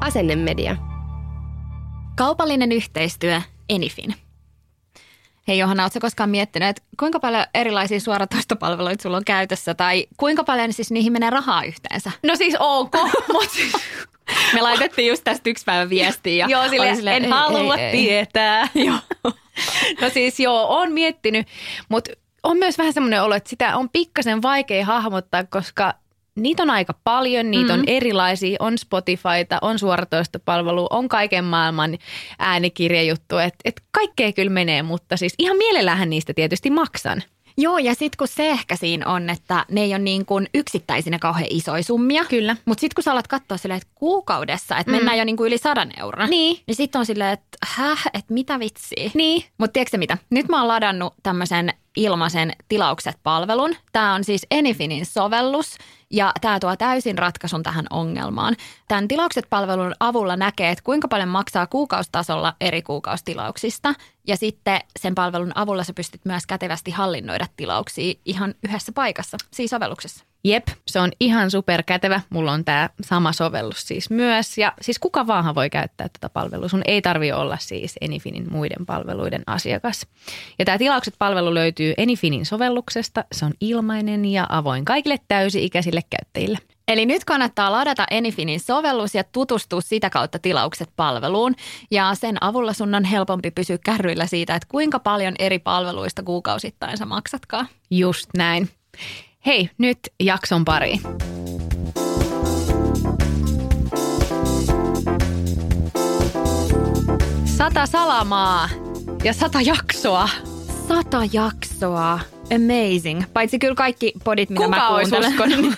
Asennemedia. Kaupallinen yhteistyö Enifin. Hei Johanna, oletko koskaan miettinyt, että kuinka paljon erilaisia suoratoistopalveluita sulla on käytössä tai kuinka paljon siis niihin menee rahaa yhteensä? No siis ok, mutta Me laitettiin just tästä yksi päivä viestiä. Ja joo, sille, oli silleen, en ei, halua ei, ei. tietää. joo. No siis joo, on miettinyt, mutta on myös vähän semmoinen olo, että sitä on pikkasen vaikea hahmottaa, koska niitä on aika paljon, niitä mm. on erilaisia, on Spotifyta, on suoratoistopalvelu, on kaiken maailman äänikirjajuttu, että et kaikkea kyllä menee, mutta siis ihan mielellähän niistä tietysti maksan. Joo, ja sitten kun se ehkä siinä on, että ne ei ole niin kuin yksittäisinä kauhean isoja summia. Kyllä. Mutta sitten kun sä alat katsoa silleen, että kuukaudessa, että mm. mennään jo niin kuin yli sadan euron. Niin. Niin sitten on silleen, että häh, että mitä vitsiä. Niin. Mutta tiedätkö mitä? Nyt mä oon ladannut tämmöisen ilmaisen tilaukset-palvelun. Tämä on siis Enifinin sovellus ja tämä tuo täysin ratkaisun tähän ongelmaan. Tämän tilaukset-palvelun avulla näkee, että kuinka paljon maksaa kuukaustasolla eri kuukaustilauksista ja sitten sen palvelun avulla sä pystyt myös kätevästi hallinnoida tilauksia ihan yhdessä paikassa, siis sovelluksessa. Jep, se on ihan superkätevä. Mulla on tämä sama sovellus siis myös. Ja siis kuka vaan voi käyttää tätä palvelua. Sun ei tarvi olla siis Enifinin muiden palveluiden asiakas. Ja tämä tilaukset-palvelu löytyy Enifinin sovelluksesta. Se on ilmainen ja avoin kaikille täysi-ikäisille käyttäjille. Eli nyt kannattaa ladata Enifinin sovellus ja tutustua sitä kautta tilaukset palveluun. Ja sen avulla sun on helpompi pysyä kärryillä siitä, että kuinka paljon eri palveluista kuukausittain sä maksatkaan. Just näin. Hei, nyt jakson pari. Sata salamaa ja sata jaksoa. Sata jaksoa. Amazing. Paitsi kyllä kaikki podit, mitä Kuka mä kuuntelen.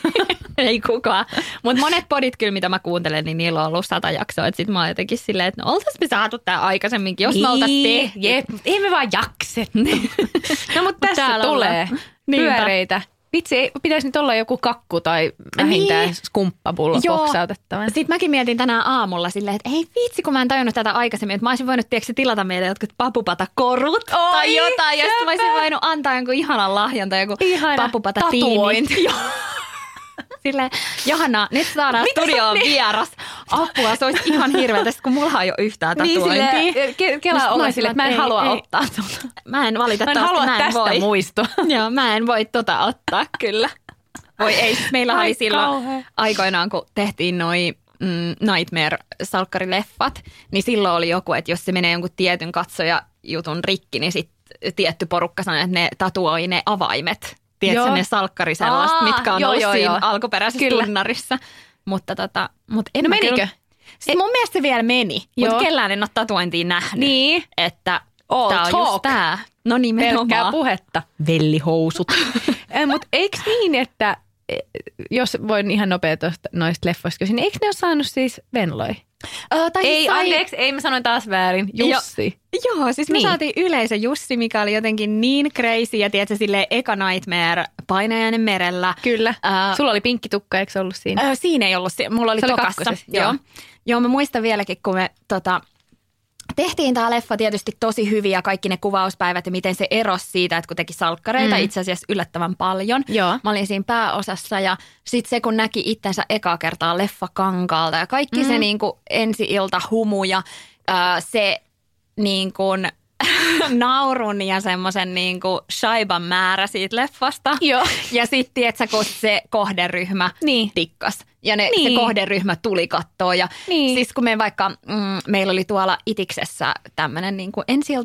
Ei kukaan. Mutta monet podit kyllä, mitä mä kuuntelen, niin niillä on ollut sata jaksoa. Et sit mä oon jotenkin silleen, että no oltais me saatu tää aikaisemminkin, jos me oltais tehty. Niin, Jep, ei me vaan jakset. no mutta tässä täällä tulee pyöreitä. Vitsi, ei- pitäisi nyt olla joku kakku tai vähintään Niin. skumppapullo Joo. boksautettavana. Sitten mäkin mietin tänään aamulla silleen, että ei vitsi, kun mä en tajunnut tätä aikaisemmin, että mä olisin voinut tiedätkö, tilata meille jotkut papupatakorut Oi, tai jotain. Ja sitten mä olisin voinut antaa jonkun ihanan lahjan tai joku Ihana papupatatiimi. tatuointi. Silleen, Johanna, nyt saadaan Mitä studioon niin. vieras. Apua, se olisi ihan hirveätä, sit kun mulla ei ole yhtään tatuointia. Niin, silleen, ke- Kela mä silleen, että mä en ei, halua ei. ottaa tuota. Mä en Mä en valitettavasti, halua mä en tästä voi. muistoa. Joo, mä en voi tota ottaa kyllä. Voi ei, siis meillä Ai oli silloin kauhea. aikoinaan, kun tehtiin noi mm, Nightmare-salkkarileffat, niin silloin oli joku, että jos se menee jonkun tietyn katsoja-jutun rikki, niin sitten tietty porukka sanoi, että ne tatuoi ne avaimet. Tiedätkö, Joo. ne salkkari sellaista, Aa, mitkä on joo, ollut joo, siinä joo. alkuperäisessä Kyllä. tunnarissa. Mutta tota, mut en No menikö? Kyllä, siis mun mielestä se vielä meni, mutta kellään en ole tatuointia nähnyt. Niin. Että All tää on talk. just tää. No Pelkkää nimenomaan. puhetta. Vellihousut. Mutta eikö niin, että e, jos voin ihan nopea tuosta noista leffoista kysyä, niin eikö ne ole saanut siis venloi? Ö, tai Ei, sai- anteeksi, ei mä sanoin taas väärin. Jussi. Joo, siis me Niin. saatiin yleisö Jussi, mikä oli jotenkin niin crazy ja tiedätkö, silleen eka Nightmare painajainen merellä. Kyllä. Ää, Sulla oli pinkki tukka, eikö se ollut siinä? Ö, siinä ei ollut, mulla oli Se oli tokassa. kakkosessa, joo. joo. joo. joo, mä muistan vieläkin, kun me tota, tehtiin tämä leffa tietysti tosi hyvin ja kaikki ne kuvauspäivät ja miten se erosi siitä, että kun teki salkkareita Mm. itse asiassa yllättävän paljon. Joo. Mä olin siinä pääosassa ja sitten se, kun näki itsensä ekaa kertaa leffa kankaalta ja kaikki mm. se niin kuin ensi-ilta humu ja ää, se niin kuin naurun ja semmoisen niin kuin shaiban määrä siitä leffasta. Joo. Ja sitten, tiedätkö, kun se kohderyhmä Niin. tikkas. Ja ne, Niin. se kohderyhmä tuli kattoon. Ja Niin. siis kun me vaikka, mm, meillä oli tuolla Itiksessä tämmöinen niin kuin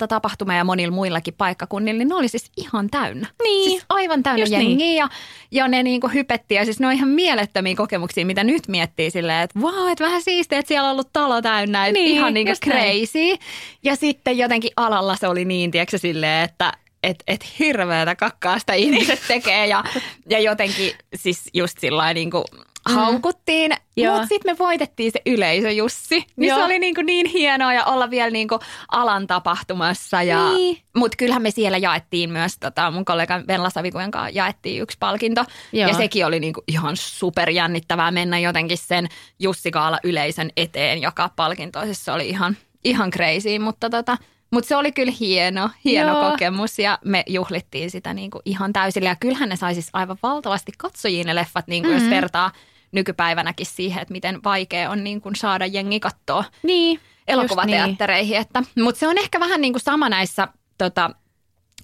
tapahtuma ja monilla muillakin paikkakunnilla, niin ne oli siis ihan täynnä. Niin. Siis aivan täynnä Just jengiä niin. ja, ja ne niin kuin hypetti. Ja siis ne on ihan mielettömiä kokemuksia, mitä nyt miettii silleen, että vau, että vähän siistiä, että siellä on ollut talo täynnä. Että Niin, ihan niin kuin just näin. crazy. Ja sitten jotenkin alalla se oli niin, tiedätkö silleen, että että et hirveätä kakkaa sitä ihmiset tekee ja, ja jotenkin siis just sillä niin kuin haukuttiin, Joo. mutta sitten me voitettiin se yleisö Jussi. Niin Joo. se oli niin, kuin niin hienoa ja olla vielä niin kuin alan tapahtumassa. Ja, Niin. Mutta kyllähän me siellä jaettiin myös, tota, mun kollegan Venla Savikujen kanssa jaettiin yksi palkinto. Joo. Ja sekin oli niin kuin ihan superjännittävää mennä jotenkin sen Jussi Kaala yleisön eteen joka palkinto. Siis se oli ihan, ihan crazy, mutta tota, mutta se oli kyllä hieno, hieno Joo. kokemus ja me juhlittiin sitä niin kuin ihan täysillä. Ja kyllähän ne sai siis aivan valtavasti katsojiin ne leffat, niin kuin Mm-hmm. jos vertaa nykypäivänäkin siihen, että miten vaikea on niin kuin saada jengi kattoa Niin. elokuvateattereihin. Niin. Että, mutta se on ehkä vähän niin kuin sama näissä tota,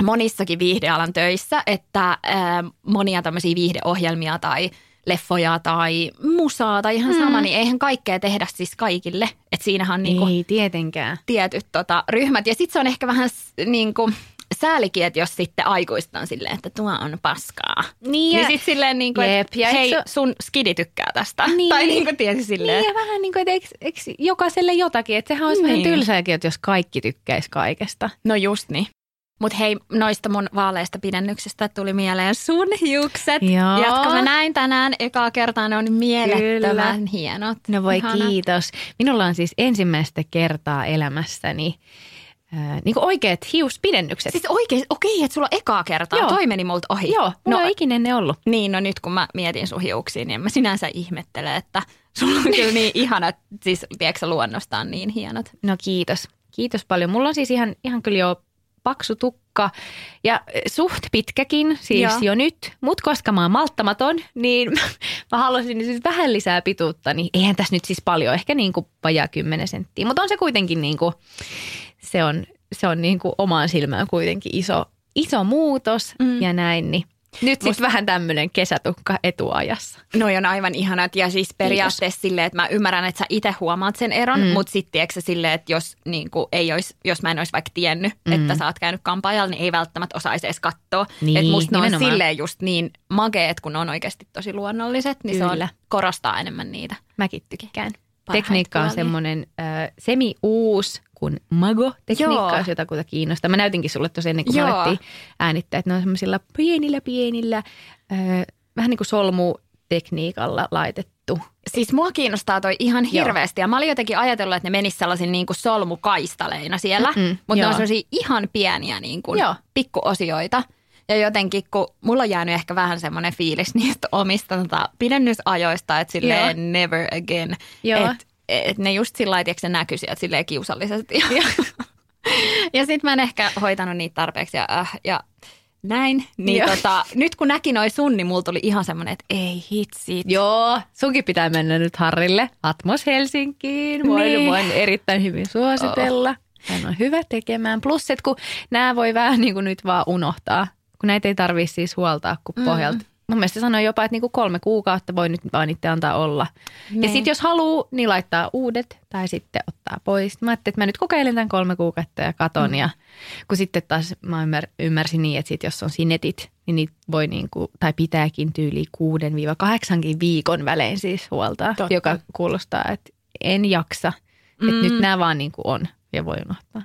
monissakin viihdealan töissä, että ää, monia tämmöisiä viihdeohjelmia tai leffoja tai musaa tai ihan sama, niin eihän kaikkea tehdä siis kaikille. Että siinähän on niin kuin Ei tietenkään. tietyt tota, ryhmät. Ja sitten se on ehkä vähän niin kuin säälikin, että jos sitten aikuiset on silleen, että tuo on paskaa. Niin, Niin sitten silleen, niin kuin, Jep, että ja hei, se- sun skidi tykkää tästä. Niin. Tai niin kuin tiesi silleen. Niin ja vähän niin kuin, että eikö, eikö jokaiselle jotakin, että sehän olisi Niin. vähän tylsääkin, että jos kaikki tykkäisi kaikesta. No just niin. Mutta hei, noista mun vaaleista pidennyksistä tuli mieleen sun hiukset, Joo. jotka mä näin tänään ekaa kertaa. Ne on mielettömän Kyllä. hienot. No voi Ihanat. kiitos. Minulla on siis ensimmäistä kertaa elämässäni niin kuin oikeat hiuspidennykset. Siis oikein, okei, että sulla on ekaa kertaa. Joo. Toi meni multa ohi. Joo, mulla no, ei ikinä ne ollut. Niin, no nyt kun mä mietin sun hiuksia, niin mä sinänsä ihmettele, että sulla on kyllä niin ihanat, siis tiedätkö luonnostaan niin hienot. No kiitos. Kiitos paljon. Mulla on siis ihan, ihan kyllä jo paksu tukka ja äh, suht pitkäkin, siis Joo. jo nyt. Mutta koska mä oon malttamaton, niin mä haluaisin siis vähän lisää pituutta. Niin eihän tässä nyt siis paljon, ehkä niin kuin vajaa 10 senttiä. Mutta on se kuitenkin niin kuin, se on, se on niin kuin omaan silmään kuitenkin iso, iso muutos Mm. ja näin. Niin nyt sitten vähän tämmöinen kesätukka etuajassa. No on aivan ihanat ja siis periaatteessa silleen, että mä ymmärrän, että sä itse huomaat sen eron, Mm. mutta sitten tiedätkö silleen, että jos, niin kuin, ei olisi, jos mä en olisi vaikka tiennyt, Mm. että sä oot käynyt kampaajalla, niin ei välttämättä osaisi edes katsoa. Niin, että musta ne on nimenomaan. silleen just niin mageet, kun ne on oikeasti tosi luonnolliset, niin se Kyllä. on, korostaa enemmän niitä. Mäkin tykkään. Tekniikka on semmoinen äh, semi-uus kuin mago-tekniikka, Joo. jos jotakuta kiinnostaa. Mä näytinkin sulle tosi ennen kuin me Joo. alettiin äänittää, että ne on semmoisilla pienillä pienillä, äh, vähän niin kuin solmutekniikalla laitettu. Siis mua kiinnostaa toi ihan Joo. hirveästi ja mä olin jotenkin ajatellut, että ne menis sellaisin niin kuin solmukaistaleina siellä, Mm-mm, mutta ne joo. on sellaisia ihan pieniä niin kuin Joo. pikkuosioita. Ja jotenkin, kun mulla on jäänyt ehkä vähän semmoinen fiilis niistä omista tota, pidennysajoista, että silleen Joo. never again. Joo. Että et ne just sillä lailla, tiedätkö, se näkyi sieltä silleen kiusallisesti. Ja, ja sitten mä en ehkä hoitanut niitä tarpeeksi ja, äh, ja näin. Niin tota, nyt kun näki noi sun, niin mulla tuli ihan semmoinen, että ei hitsi. Joo, sunkin pitää mennä nyt Harrille. Atmos Helsinkiin. Voin, Niin. voin erittäin hyvin suositella. Hän on hyvä tekemään. Plus, että kun nämä voi vähän niin kuin nyt vaan unohtaa, kun näitä ei tarvitse siis huoltaa kuin Mm. pohjalta. Mun mielestä sanoin jopa, että niin kuin kolme kuukautta voi nyt vaan itse antaa olla. Ja Niin. sitten jos haluaa, niin laittaa uudet tai sitten ottaa pois. Mä ajattelin, että mä nyt kokeilen tämän kolme kuukautta ja katon. Mm. Ja kun sitten taas mä ymmär, ymmärsin niin, että sit jos on sinetit, niin niitä voi niin kuin, tai pitääkin tyyli 6-8 viikon välein siis huoltaa, Totta. joka kuulostaa, että en jaksa. Mm. Että nyt nämä vaan niin kuin on ja voi unohtaa.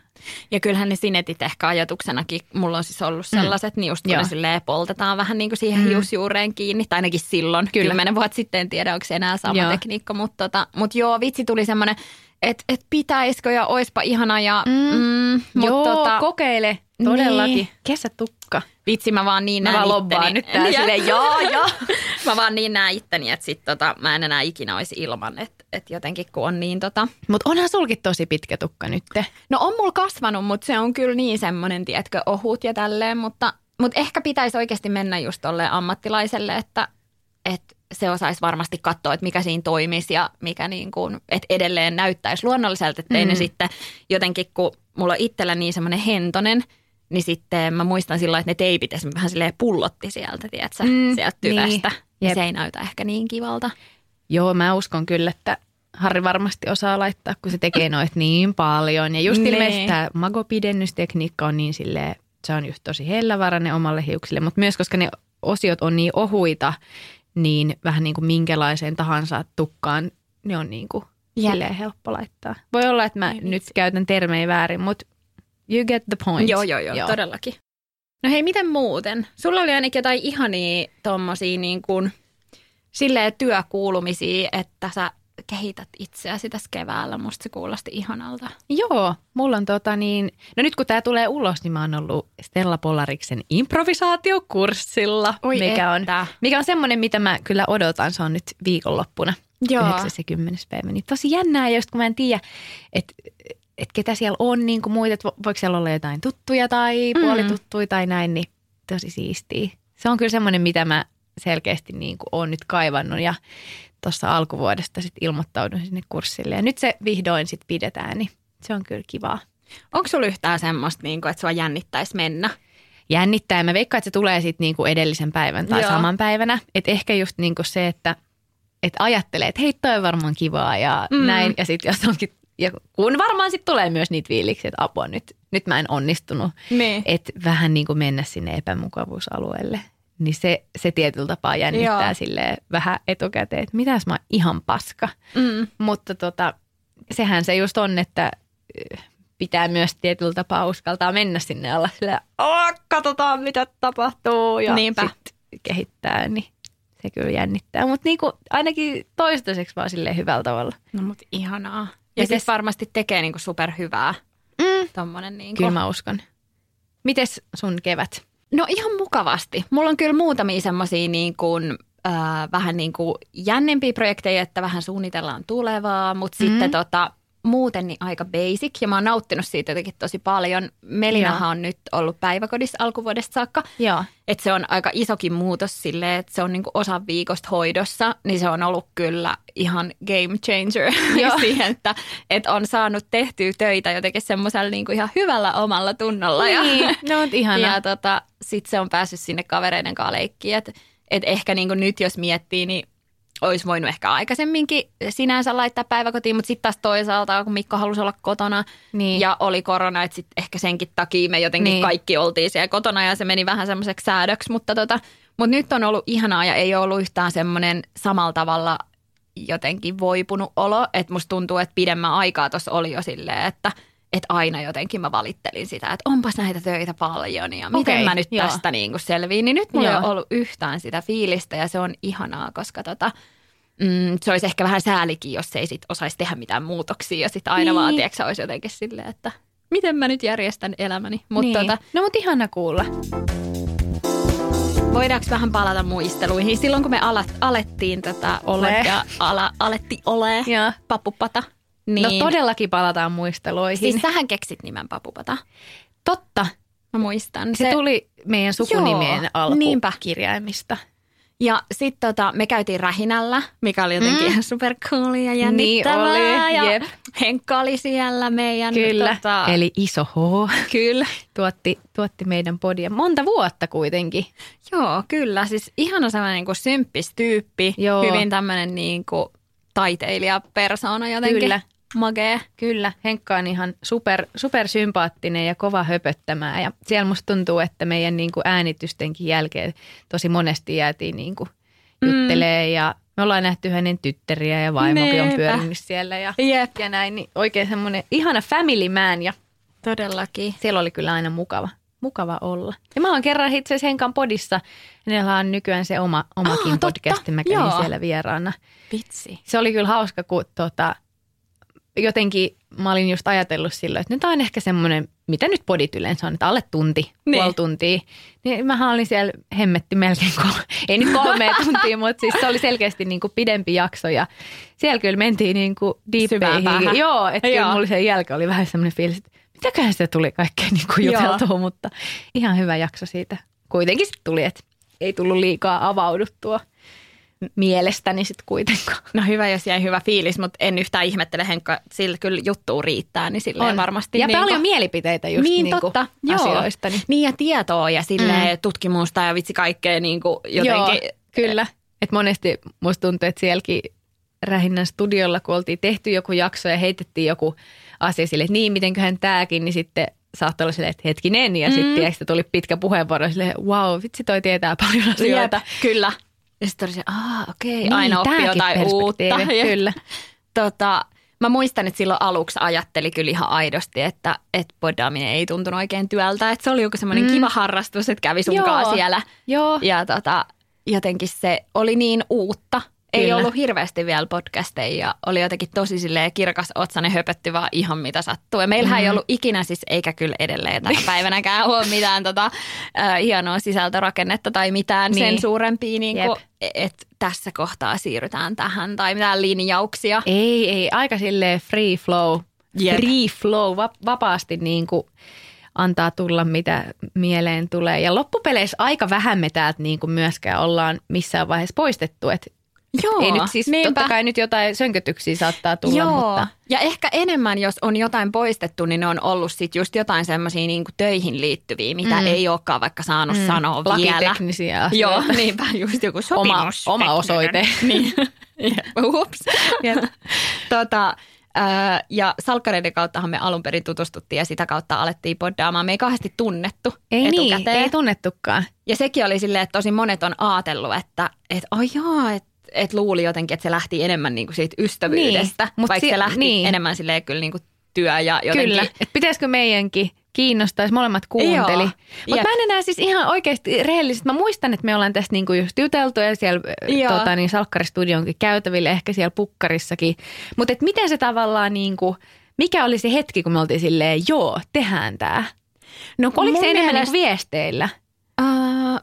Ja kyllähän ne sinetit ehkä ajatuksenakin, mulla on siis ollut sellaiset, mm. niin just kun Joo. ne poltetaan vähän niin kuin siihen mm. hiusjuureen kiinni, tai ainakin silloin, Kyllä. kymmenen vuotta sitten, en tiedä onko se enää sama Joo. tekniikka, mutta tota, mut joo, vitsi tuli semmoinen, että et pitäisikö ja oispa ihana ja mm. Mm, mut Joo, tota, kokeile. Todellakin. Niin. Kesätukka. vitsi mä vaan niin Mä näen vaan itteni. nyt täällä Ja- silleen, joo, joo. mä vaan niin näen itteni, että sit tota, mä en enää ikinä olisi ilman, että et jotenkin kun on niin tota, Mutta onhan sulkin tosi pitkä tukka nyt. No on mulla kasvanut, mutta se on kyllä niin semmoinen, tiedätkö, ohut ja tälleen, mutta, mutta ehkä pitäisi oikeasti mennä just tolleen ammattilaiselle, että, että se osaisi varmasti katsoa, että mikä siinä toimisi ja mikä niin kuin, että edelleen näyttäisi luonnolliselta, että mm. ne sitten jotenkin, kun mulla on itsellä niin semmoinen hentonen, niin sitten mä muistan silloin, että ne teipit esimerkiksi vähän silleen pullotti sieltä, tiedätkö, Mm, sieltä tyvestä. Niin. Jep. Se ei näytä ehkä niin kivalta. Joo, mä uskon kyllä, että Harri varmasti osaa laittaa, kun se tekee noit niin paljon. Ja just Nee. ilmeisesti tämä magopidennystekniikka on niin silleen, se on just tosi hellävarainen omalle hiuksille, mutta myös koska ne osiot on niin ohuita, niin vähän niin kuin minkälaiseen tahansa tukkaan ne on niin kuin silleen helppo laittaa. Voi olla, että mä nyt käytän termejä väärin, mutta you get the point. Joo, joo, joo, joo. todellakin. No hei, miten muuten? Sulla oli ainakin jotain ihania tommosia niin kuin, silleen työkuulumisia, että sä kehität itseäsi tässä keväällä. Musta se kuulosti ihanalta. Joo, mulla on tota niin, no nyt kun tämä tulee ulos, niin mä oon ollut Stella Polariksen improvisaatiokurssilla, Oi mikä on, että. mikä on semmoinen, mitä mä kyllä odotan. Se on nyt viikonloppuna, Joo. 9. ja 10. päivä. Niin tosi jännää, just kun mä en tiedä, että et ketä siellä on, niin kuin muita, että vo- voiko siellä olla jotain tuttuja tai Mm. puolituttuja tai näin, niin tosi siistiä. Se on kyllä semmoinen, mitä mä selkeästi niin kuin oon nyt kaivannut ja tuossa alkuvuodesta sitten ilmoittaudun sinne kurssille. Ja nyt se vihdoin sitten pidetään, niin se on kyllä kivaa. Onko sulla yhtään semmoista, niin kuin, että sua jännittäisi mennä? Jännittää. Mä veikkaan, että se tulee sitten niinku edellisen päivän tai Joo. saman päivänä. Et ehkä just niinku se, että et ajattelee, että hei, toi on varmaan kivaa ja Mm. näin. Ja sitten jos onkin, ja kun varmaan sitten tulee myös niitä fiiliksiä, että apua, nyt, nyt mä en onnistunut. Niin. Että vähän niin kuin mennä sinne epämukavuusalueelle. Niin se, se tietyllä tapaa jännittää Joo. silleen vähän etukäteen, että mitäs mä oon ihan paska. Mm. Mutta tota, sehän se just on, että ö, pitää myös tietyllä tapaa uskaltaa mennä sinne alla "Aa, katsotaan mitä tapahtuu ja Niinpä. sit kehittää, niin se kyllä jännittää. Mutta niinku, ainakin toistaiseksi vaan silleen hyvällä tavalla. No mut ihanaa. Ja Mites- siis varmasti tekee niinku superhyvää Mm. tommonen niinku. Kyllä mä uskon. Mites sun kevät? No ihan mukavasti. Mulla on kyllä muutamia semmoisia niin kuin, äh, vähän niin kuin jännempiä projekteja, että vähän suunnitellaan tulevaa, mutta mm. sitten tota, muuten niin aika basic ja mä oon nauttinut siitä jotenkin tosi paljon. Melinahan on nyt ollut päiväkodissa alkuvuodesta saakka. Joo. Että se on aika isokin muutos silleen, että se on niinku osa viikosta hoidossa, niin se on ollut kyllä ihan game changer Joo. siihen, että, että on saanut tehtyä töitä jotenkin semmoisella niinku ihan hyvällä omalla tunnolla. Ja, Niin, no on ihana. ja tota, sitten se on päässyt sinne kavereiden kanssa leikkiin. Että et ehkä niinku nyt jos miettii, niin olisi voinut ehkä aikaisemminkin sinänsä laittaa päiväkotiin, mutta sitten taas toisaalta, kun Mikko halusi olla kotona Niin. ja oli korona, että sitten ehkä senkin takia me jotenkin Niin. niin. kaikki oltiin siellä kotona ja se meni vähän semmoiseksi säädöksi, mutta tota, mut nyt on ollut ihanaa ja ei ole ollut yhtään semmoinen samalla tavalla jotenkin voipunut olo, että musta tuntuu, että pidemmän aikaa tuossa oli jo silleen, että että aina jotenkin mä valittelin sitä, että onpas näitä töitä paljon ja miten Okei, mä nyt joo. tästä niin kuin selviin. Niin nyt mulla ei Joo. ole ollut yhtään sitä fiilistä ja se on ihanaa, koska tota, mm, se olisi ehkä vähän säälikin, jos ei sit osaisi tehdä mitään muutoksia ja sitten aina Niin. vaan, tiedätkö, olisi jotenkin silleen, että miten mä nyt järjestän elämäni. Mutta niin. tota, No mutta ihana kuulla. voidaanko vähän palata muisteluihin? Silloin kun me alat, alettiin tätä Ole. ja ala, aletti ole Joo. Papupata, niin No todellakin palataan muisteloihin. siis sähän keksit nimen papupata. Totta. Mä muistan. Se, se tuli meidän sukunimien Joo, niinpä. alkukirjaimista. Ja sitten tota, me käytiin Rähinällä, mikä oli jotenkin Mm. ihan supercoolia ja jännittävää. Niin oli, ja jep. Henkka oli siellä meidän. Kyllä. Tota, Eli iso H Kyllä. tuotti, tuotti meidän podia. Monta vuotta kuitenkin. Joo, kyllä. Siis ihana sellainen niin kuin symppis tyyppi. Joo. Hyvin tämmöinen niin kuin taiteilijapersona jotenkin. Kyllä. Magee. Kyllä, Henkka on ihan super, super sympaattinen ja kova höpöttämään. Ja siellä musta tuntuu, että meidän niin kuin äänitystenkin jälkeen tosi monesti jäätiin niin kuin juttelee ja me ollaan nähty hänen tyttäriä ja vaimokin on Niinpä. pyörinyt siellä ja, Jep. ja näin. Niin oikein semmoinen ihana family man ja Todellakin. siellä oli kyllä aina mukava, mukava olla. Ja mä oon kerran itse asiassa Henkan podissa. Hänellä on nykyään se oma, omakin totta. podcast. Mä kävin Joo. siellä vieraana. Vitsi. Se oli kyllä hauska, kun tota, jotenkin mä olin just ajatellut silloin, että nyt on ehkä semmoinen, mitä nyt podit yleensä on, että alle tunti, Niin. puoli tuntia. Niin mähän olin siellä hemmetti melkein, kolme, ei nyt kolme tuntia, mutta siis se oli selkeästi niin kuin pidempi jakso ja siellä kyllä mentiin niin kuin deepeihin. Joo, että kyllä Joo. mulla sen jälkeen oli vähän semmoinen fiilis, että mitäköhän sitä tuli kaikkea niin kuin Joo. juteltua, mutta ihan hyvä jakso siitä. Kuitenkin tuli, että ei tullut liikaa avauduttua mielestäni sitten kuitenkaan. No hyvä, jos jäi hyvä fiilis, mutta en yhtään ihmettele, Henkka, sillä kyllä juttuu riittää, niin silleen varmasti. Ja niin paljon kuin- mielipiteitä just niin, niin totta. Joo. asioista. Niin. Niin ja tietoa ja silleen Mm. tutkimusta ja vitsi kaikkea niin kuin jotenkin. Joo, kyllä. Et monesti musta tuntuu, että sielläkin Rähinnän studiolla, kun oltiin tehty joku jakso ja heitettiin joku asia sille, että niin, mitenköhän tämäkin, niin sitten saattoi olla silleen, että hetkinen, ja mm. sitten tuli pitkä puheenvuoro silleen, wow, vitsi toi tietää paljon asioita. Jep, kyllä. Ja sitten oli se, aa okei, Niin, aina oppii jotain uutta. Ja, Kyllä. Tota, mä muistan, että silloin aluksi ajatteli kyllä ihan aidosti, että, että podaaminen ei tuntunut oikein työltä. Että se oli joku semmoinen mm. kiva harrastus, että kävi sunkaan Joo. siellä. Joo. Ja tota, jotenkin se oli niin uutta. Ei Kyllä. ollut hirveästi vielä podcasteja ja oli jotenkin tosi silleen kirkas otsainen höpötti vaan ihan mitä sattuu. Ja meillähän Mhm. ei ollut ikinä siis, eikä kyllä edelleen tänä päivänäkään ole mitään tota, äh, hienoa sisältörakennetta tai mitään Niin. sen suurempia, niin Jep. että tässä kohtaa siirrytään tähän tai mitään linjauksia. Ei, ei, aika silleen free flow. Jep. Free flow, va- vapaasti niin kuin antaa tulla mitä mieleen tulee. Ja loppupeleissä aika vähän me täältä niin kuin myöskään ollaan missään vaiheessa poistettu. Et Joo, ei nyt siis, niinpä. totta kai nyt jotain sönkötyksiä saattaa tulla, Joo. mutta Ja ehkä enemmän, jos on jotain poistettu, niin ne on ollut sit just jotain semmoisia niinku töihin liittyviä, mitä mm. ei olekaan vaikka saanut mm. sanoa vielä. lakiteknisiä asioita. Joo, niinpä just joku Oma, sopimus. oma osoite. niin. Ups. Tota, ja salkkareiden kauttahan me alun perin tutustuttiin ja sitä kautta alettiin poddaamaan. Me ei kauheasti tunnettu Ei niin, etukäteen. ei tunnettukaan. Ja sekin oli silleen, että tosi monet on ajatellut, että et, ai jaa, että et luuli jotenkin, että se lähti enemmän niinku siitä ystävyydestä, Niin, mut vaikka si- se lähti niin. enemmän silleen kyllä niinku työ ja jotenkin. Kyllä, että pitäisikö meidänkin kiinnostaisi, molemmat kuunteli. Mutta mä en enää siis ihan oikeasti rehellisesti, mä muistan, että me ollaan tästä niinku just juteltu ja siellä Joo. tota, niin Salkkaristudionkin käytäville, ehkä siellä pukkarissakin. Mutta et miten se tavallaan niinku, mikä oli se hetki, kun me oltiin silleen, joo, tehdään tää. No, Oliko se enemmän mielestä- niinku viesteillä?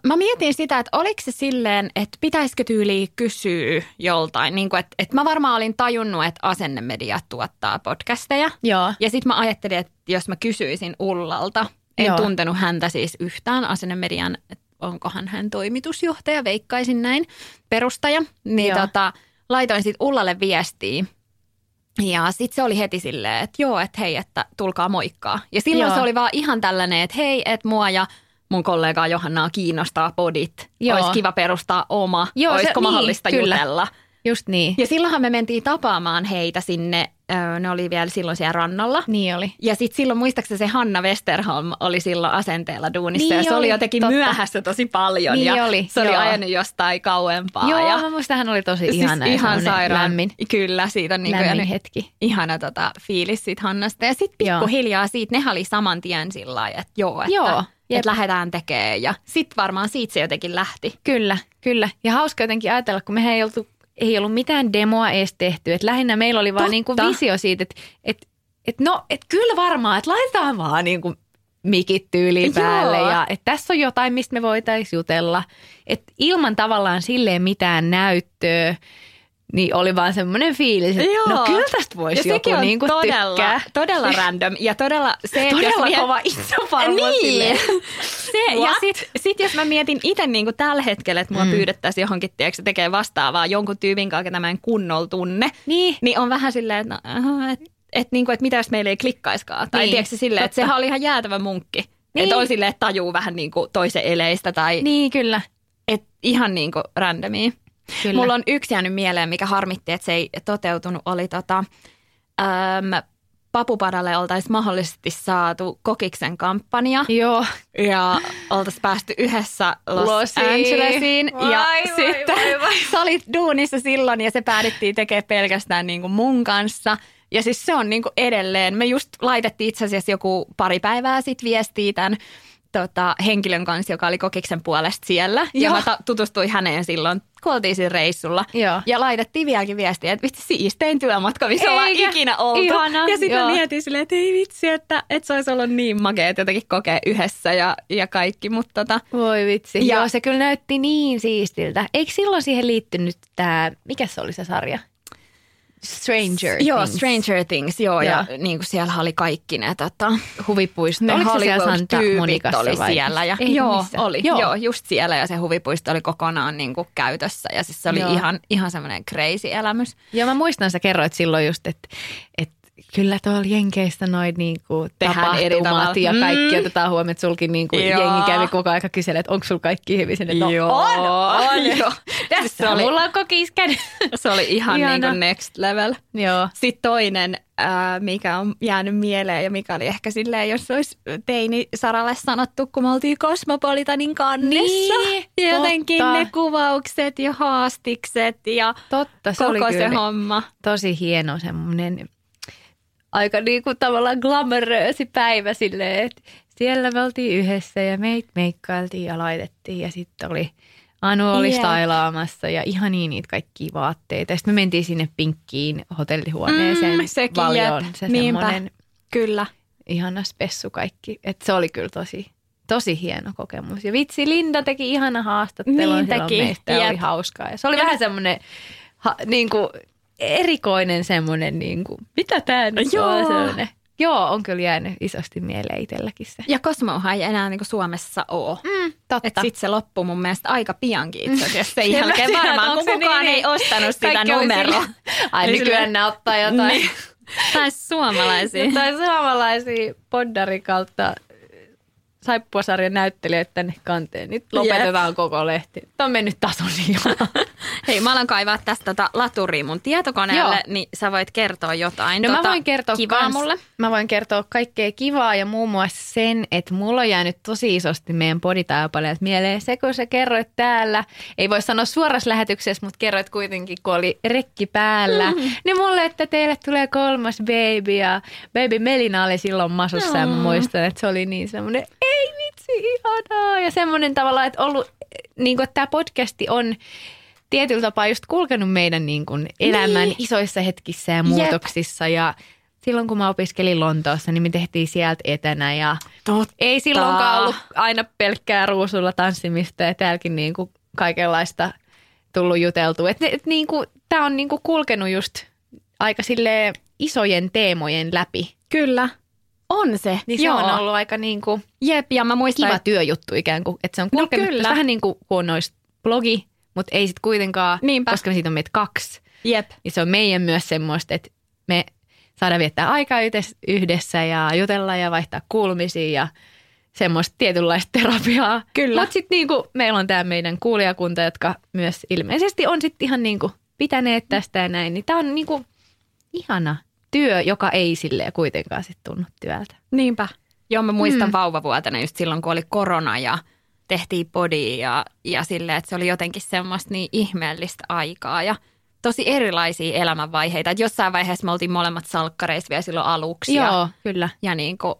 Mä mietin sitä, että oliko se silleen, että pitäisikö tyyliä kysyä joltain. Niin kuin, että, että mä varmaan olin tajunnut, että asennemedia tuottaa podcasteja. Joo. Ja sitten mä ajattelin, että jos mä kysyisin Ullalta, en Joo. tuntenut häntä siis yhtään asennemedian, että onkohan hän toimitusjohtaja, veikkaisin näin, perustaja. Niin Joo. tota, laitoin sitten Ullalle viestiä. Ja sitten se oli heti silleen, että joo, että hei, että tulkaa moikkaa. Ja silloin Joo. se oli vaan ihan tällainen, että hei, että mua ja mun kollegaa Johannaa kiinnostaa podit. Joo. Olisi kiva perustaa oma. Joo, se- Olisiko niin, mahdollista kyllä. jutella? Just niin. Ja silloinhan me mentiin tapaamaan heitä sinne, ne oli vielä silloin siellä rannalla. Niin oli. Ja sitten silloin muistaakseni se Hanna Westerholm oli silloin asenteella duunissa Niin ja se oli oli, jotenkin totta. myöhässä tosi paljon Niin ja oli, se oli joo. ajanut jostain kauempaa. Joo, ja mä muistan, hän oli tosi siis ihana ja ihan sairaan. lämmin, Kyllä, siitä on niin lämmin hetki. ihana tota, fiilis siitä Hannasta. Ja sitten pikkuhiljaa siitä, nehän oli saman tien sillä lailla, että joo, että, Joo, jep. että lähdetään tekemään. Ja sitten varmaan siitä se jotenkin lähti. Kyllä, kyllä. Ja hauska jotenkin ajatella, kun mehän ei oltu ei ollut mitään demoa edes tehty. Et lähinnä meillä oli vaan Totta. niinku visio siitä, että et, et no, et kyllä varmaan, että laitetaan vaan niinku mikit tyyliin Joo. päälle. Ja että tässä on jotain, mistä me voitaisiin jutella. Et ilman tavallaan silleen mitään näyttöä, niin oli vaan semmoinen fiilis, että Joo. no kyllä tästä Ja voisi joku sekin on niinku todella, tykkää. todella random ja todella se, että jos Todella miet- kova itsevarmuus Niin. Se, ja What? sitten sit jos mä mietin itse niin kuin tällä hetkellä, että mua mm. pyydettäisiin johonkin tiedätkö, tekee vastaavaa jonkun tyypin kanssa, ketä mä en kunnolla tunne, Niin. niin on vähän silleen, että no, et, et, niin kuin, että mitä jos meillä ei klikkaiskaan. Tai Niin, niin, tiedätkö silleen, että sehän oli ihan jäätävä munkki. Niin. Niin. Että on silleen, että tajuu vähän niin kuin toisen eleistä tai niin. Niin, kyllä. et ihan niin kuin randomia. Kyllä. Mulla on yksi jäänyt mieleen, mikä harmitti, että se ei toteutunut, oli tota, äm, Papupadalle oltaisiin mahdollisesti saatu Kokiksen kampanja Joo. ja oltaisiin päästy yhdessä Los Losiin. Angelesiin. ja Vai, vai, sitten vai, vai. sä olit duunissa silloin ja se päädyttiin tekemään pelkästään niin kuin mun kanssa. Ja siis se on niin kuin edelleen. Me just laitettiin itse asiassa joku pari päivää sitten viestiä tämän tota, henkilön kanssa, joka oli Kokiksen puolesta siellä. Ja Joo. mä ta- tutustuin häneen silloin, kun oltiin siinä reissulla. Joo. Ja laitettiin vieläkin viestiä, että vitsi siistein työmatka, missä ollaan ikinä oltu. Ihana, ja sitten mietin silleen, että ei vitsi, että, että se olisi ollut niin makea, että jotenkin kokea yhdessä ja, ja kaikki. Mutta tota, Voi vitsi. Ja- Ja. Joo, se kyllä näytti niin siistiltä. Eikö silloin siihen liittynyt tämä, mikä se oli se sarja? Stranger Joo, Things. Stranger Things, joo, ja, Joo. niin kuin siellä oli kaikki ne tota, Huvipuisto. Santa Hollywood-tyypit oli vai? siellä. Ja, Ei, joo, missä? oli. Joo. Joo. joo, just siellä ja se huvipuisto oli kokonaan niin kuin käytössä. Ja siis se oli Joo. ihan, ihan semmoinen crazy elämys. Joo, mä muistan, sä kerroit silloin just, että, että kyllä tuolla Jenkeissä noin niinku Tehdään eri tapahtumat ja kaikki Mm. otetaan huomioon, että sulkin niinku Joo. jengi kävi koko aika kyselemään, että onko sulla kaikki hyvin sinne. No, Joo. on, on. Joo. Tässä Se oli- mulla on kokis. Se oli ihan Ihana. niin kuin next level. Joo. Sitten toinen, ää, mikä on jäänyt mieleen ja mikä oli ehkä silleen, jos olisi teini Saralle sanottu, kun me oltiin Cosmopolitanin kannessa. Niin, ja jotenkin totta. ne kuvaukset ja haastikset ja Totta, se koko oli se kyllä homma. tosi hieno semmoinen aika niin kuin tavallaan glamoröösi päivä silleen, että siellä me oltiin yhdessä ja meitä meikkailtiin ja laitettiin ja sitten oli Anu oli Jep. stailaamassa ja ihan niin niitä kaikkia vaatteita. Sitten me mentiin sinne pinkkiin hotellihuoneeseen. Mm, sekin, Valjoon, jep. se Niinpä. semmoinen Kyllä. ihana spessu kaikki. Et se oli kyllä tosi, tosi hieno kokemus. Ja vitsi, Linda teki ihana haastattelun Niin teki, meistä ja oli hauskaa. Ja se oli Ja- vähän semmoinen ha, niin kuin, erikoinen semmoinen, niin kuin, mitä tämä nyt Joo. on semmoinen. Joo, on kyllä jäänyt isosti mieleen itselläkin se. Ja Cosmohan ei enää niinku Suomessa ole. Mm, totta. Sitten se loppuu mun mielestä aika piankin itse asiassa sen jälkeen tiedä, varmaan, kun kukaan niin, ei ostanut sitä numeroa. Ai Eli nykyään ne ottaa jotain, Niin. Tai suomalaisia. jotain suomalaisia poddari kautta saippuasarjan näyttelijöitä tänne kanteen. Nyt lopetetaan koko lehti. Tämä on mennyt tason Hei, mä alan kaivaa tästä tota laturia mun tietokoneelle, Joo. niin sä voit kertoa jotain. No tota, mä voin kertoa kivaa kans, mulle. Mä voin kertoa kaikkea kivaa ja muun muassa sen, että mulla on jäänyt tosi isosti meidän poditaipaleet mieleen. Se, kun sä kerroit täällä, ei voi sanoa suorassa lähetyksessä, mutta kerroit kuitenkin, kun oli rekki päällä, mm. niin mulle, että teille tulee kolmas baby ja baby Melina oli silloin masussa ja mä muistan, että se oli niin semmoinen, ei vitsi, ihanaa. Ja semmoinen tavalla, että ollut, niin kuin, että tämä podcasti on tietyllä tapaa just kulkenut meidän niin kuin elämän Niin. isoissa hetkissä ja muutoksissa ja silloin kun mä opiskelin Lontoossa, niin me tehtiin sieltä etänä ja Totta. ei silloinkaan ollut aina pelkkää ruusulla tanssimista ja täälläkin niin kuin kaikenlaista tullut juteltua. Et, et niin kuin, tää on niin kuin kulkenut just aika sille isojen teemojen läpi. Kyllä. On se. Niin se Joo. on ollut aika niin kuin Jep, ja mä muistan, kiva että työjuttu ikään kuin. Että se on No kulkenut kyllä. vähän niin kuin kun olisi blogi, mutta ei sitten kuitenkaan, Niinpä. koska me siitä on meitä kaksi. jep. Ja se on meidän myös semmoista, että me saadaan viettää aikaa yhdessä- ja jutella ja vaihtaa kuulumisia ja semmoista tietynlaista terapiaa. Kyllä. Mutta sitten niinku, meillä on tämä meidän kuulijakunta, jotka myös ilmeisesti on sitten ihan niinku pitäneet tästä ja näin. Niin tämä on niinku ihana työ, joka ei silleen kuitenkaan sitten tunnu työltä. Niinpä. Joo, mä muistan Mm. vauvavuotena just silloin, kun oli korona ja tehtiin podia ja, ja silleen, että se oli jotenkin semmoista niin ihmeellistä aikaa ja tosi erilaisia elämänvaiheita. Että jossain vaiheessa me oltiin molemmat salkkareissa vielä silloin aluksi ja, Joo, kyllä. ja niin kuin,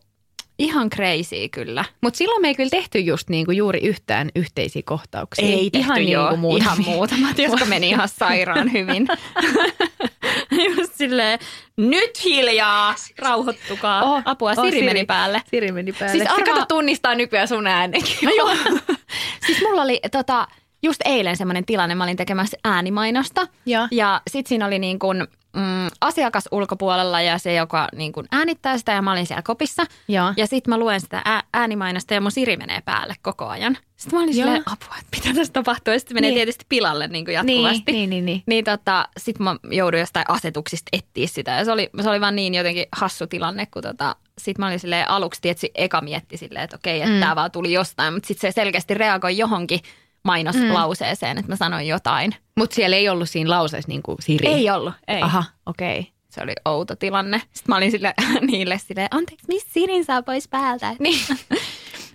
ihan crazy kyllä. Mutta silloin me ei kyllä tehty just niinku juuri yhtään yhteisiä kohtauksia. Ei tehty ihan joo, niinku muutamia. ihan muutamat, jotka meni ihan sairaan hyvin. Just silleen, nyt hiljaa, rauhoittukaa. Oh, Apua, oh, Siri, Siri. meni päälle. Siri meni päälle. Siis Se kato tunnistaa nykyään sun äänenkin. No joo. siis mulla oli tota, just eilen semmoinen tilanne, mä olin tekemässä äänimainosta. Joo. Ja sit siinä oli niin kuin, mm, asiakas ulkopuolella ja se, joka niin kuin äänittää sitä ja mä olin siellä kopissa. Joo. Ja sitten mä luen sitä ää- äänimainosta ja mun Siri menee päälle koko ajan. Sitten mä olin Joo. silleen, apua, että mitä tässä tapahtuu. Ja sitten menee Niin. tietysti pilalle niin kuin Niin, jatkuvasti. niin, niin, niin. Niin tota, sit mä jouduin jostain asetuksista etsiä sitä ja se oli, se oli vaan niin jotenkin hassu tilanne, kun tota, sit mä olin silleen aluksi tietysti eka mietti silleen, että okei, että Mm. tää vaan tuli jostain, mutta sitten se selkeästi reagoi johonkin mainoslauseeseen, että mä sanoin jotain. Mutta siellä ei ollut siinä lauseessa niinku Siri. Ei ollut, ei. Aha, okei. Okay. Se oli outo tilanne. Sitten mä olin sille, niille silleen, anteeksi, missä Sirin saa pois päältä? Niin.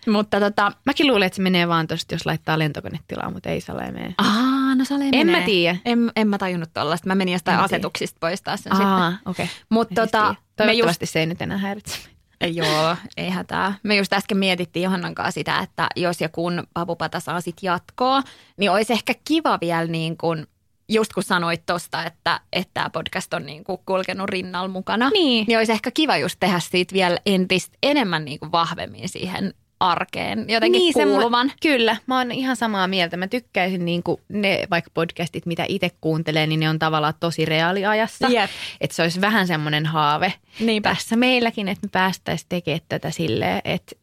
mutta tota, Mäkin luulen, että se menee vaan tosta, jos laittaa lentokonetilaan, mutta ei sale mene. aa, no Sale En menee. mä tiedä. En, en mä tajunnut tollaista. Mä menin jostain En tiedä. asetuksista poistaa sen sitten. Aa, okei. Okay. Mutta tota, Toivottavasti se ei nyt enää häiritse. Joo, ei hätää. Me just äsken mietittiin Johannan kanssa sitä, että jos ja kun Papupata saa sit jatkoa, niin olisi ehkä kiva vielä niin kuin, just kun sanoit tosta, että, että tämä podcast on niin kuin kulkenut rinnalla mukana, Niin. niin olisi ehkä kiva just tehdä siitä vielä entistä enemmän niin kuin vahvemmin siihen arkeen, jotenkin niin, semmo- kuuluvan. Kyllä, mä oon ihan samaa mieltä. Mä tykkäisin niin kuin ne vaikka podcastit, mitä itse kuuntelee, niin ne on tavallaan tosi reaaliajassa. Jep. Että se olisi vähän semmoinen haave Niinpä. tässä meilläkin, että me päästäisiin tekemään tätä silleen, että,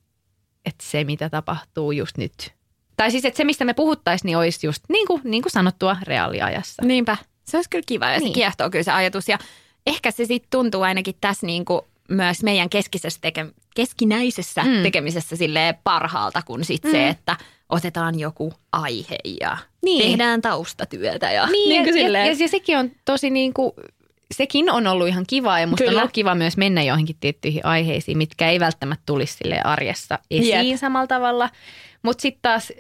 että se mitä tapahtuu just nyt. Tai siis, että se mistä me puhuttaisiin, niin olisi just niin kuin, niin kuin sanottua reaaliajassa. Niinpä. Se olisi kyllä kiva ja niin. se kiehtoo kyllä se ajatus. Ja ehkä se sitten tuntuu ainakin tässä niin kuin myös meidän keskisessä teke- keskinäisessä Mm. tekemisessä silleen parhaalta kuin sit mm. Se, että otetaan joku aihe ja Niin. tehdään taustatyötä. Ja, Niin, niin kuin ja, silleen. ja, ja, sekin on tosi niin kuin, sekin on ollut ihan kivaa ja musta Kyllä. on ollut kiva myös mennä johonkin tiettyihin aiheisiin, mitkä ei välttämättä tulisi sille arjessa esiin Jep. samalla tavalla. Mutta sitten taas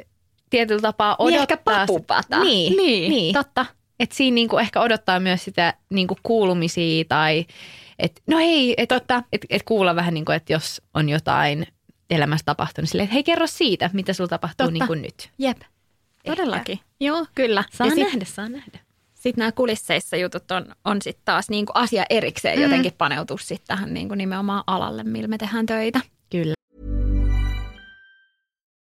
tietyllä tapaa niin odottaa... ehkä papupata. Niin, niin, niin. totta. Että siinä niinku ehkä odottaa myös sitä niinku kuulumisia tai et, no hei, että et, et kuulla vähän niin kuin, että jos on jotain elämässä tapahtunut, niin silleen, että hei kerro siitä, mitä sulla tapahtuu Totta. niin kuin nyt. Jep. Todellakin. Joo, kyllä. Saa ja sit, nähdä, saa nähdä. Sitten nämä kulisseissa jutut on, on sitten taas niinku asia erikseen mm. jotenkin paneutua sitten tähän niinku nimenomaan alalle, millä me tehdään töitä.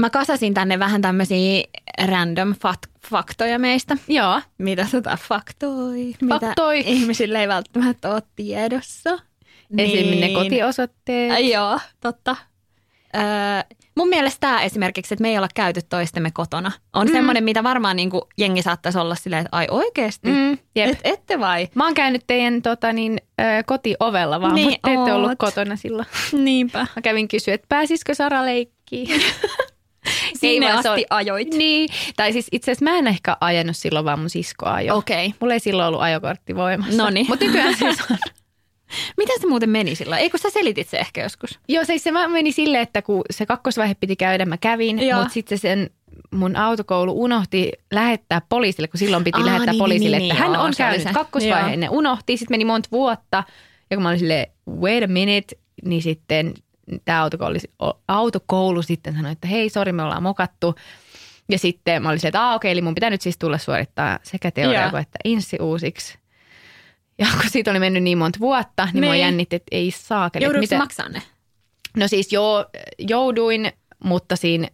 Mä kasasin tänne vähän tämmöisiä random fat- faktoja meistä. Joo. Mitä tota faktoi? Faktoi. Mitä ihmisille ei välttämättä ole tiedossa. Esim. ne kotiosoitteet. Äh, joo, totta. Öö, mun mielestä tämä esimerkiksi, että me ei olla käyty toistemme kotona, on mm. semmoinen, mitä varmaan niin kuin jengi saattaisi olla silleen, että ai oikeasti? Mm, jep. Et, ette vai? Mä oon käynyt teidän tota, niin, ö, kotiovella vaan, Niin mutta te ette ollut kotona silloin. Niinpä. Mä kävin kysyä, että pääsisikö Sara leikkiin? Sinne vaan asti oli- ajoit. Niin, tai siis itse asiassa mä en ehkä ajanut silloin, vaan mun sisko ajoi. Okei. Mulla ei silloin ollut ajokortti voimassa. Noniin. Mutta nykyään siis on. Miten se muuten meni sillä? Ei kun sä selitit se ehkä joskus. Joo, siis se meni silleen, että kun se kakkosvaihe piti käydä, mä kävin, mutta sitten se sen mun autokoulu unohti lähettää poliisille, kun silloin piti Aa, lähettää niin, poliisille, niin, että niin, hän joo, on käynyt se. kakkosvaiheen. Ne unohti, sitten meni monta vuotta. Ja kun mä olin silleen, wait a minute, niin sitten tämä autokoulu, autokoulu sitten sanoi, että hei, sori, me ollaan mokattu. Ja sitten mä olin silleen, että okei, eli mun pitää nyt siis tulla suorittaa sekä teoria kuin että inssi uusiksi. Ja kun siitä oli mennyt niin monta vuotta, niin, niin. mua jännitti, että ei että Joudutko mitä- maksaa ne? No siis joo, jouduin, mutta siinä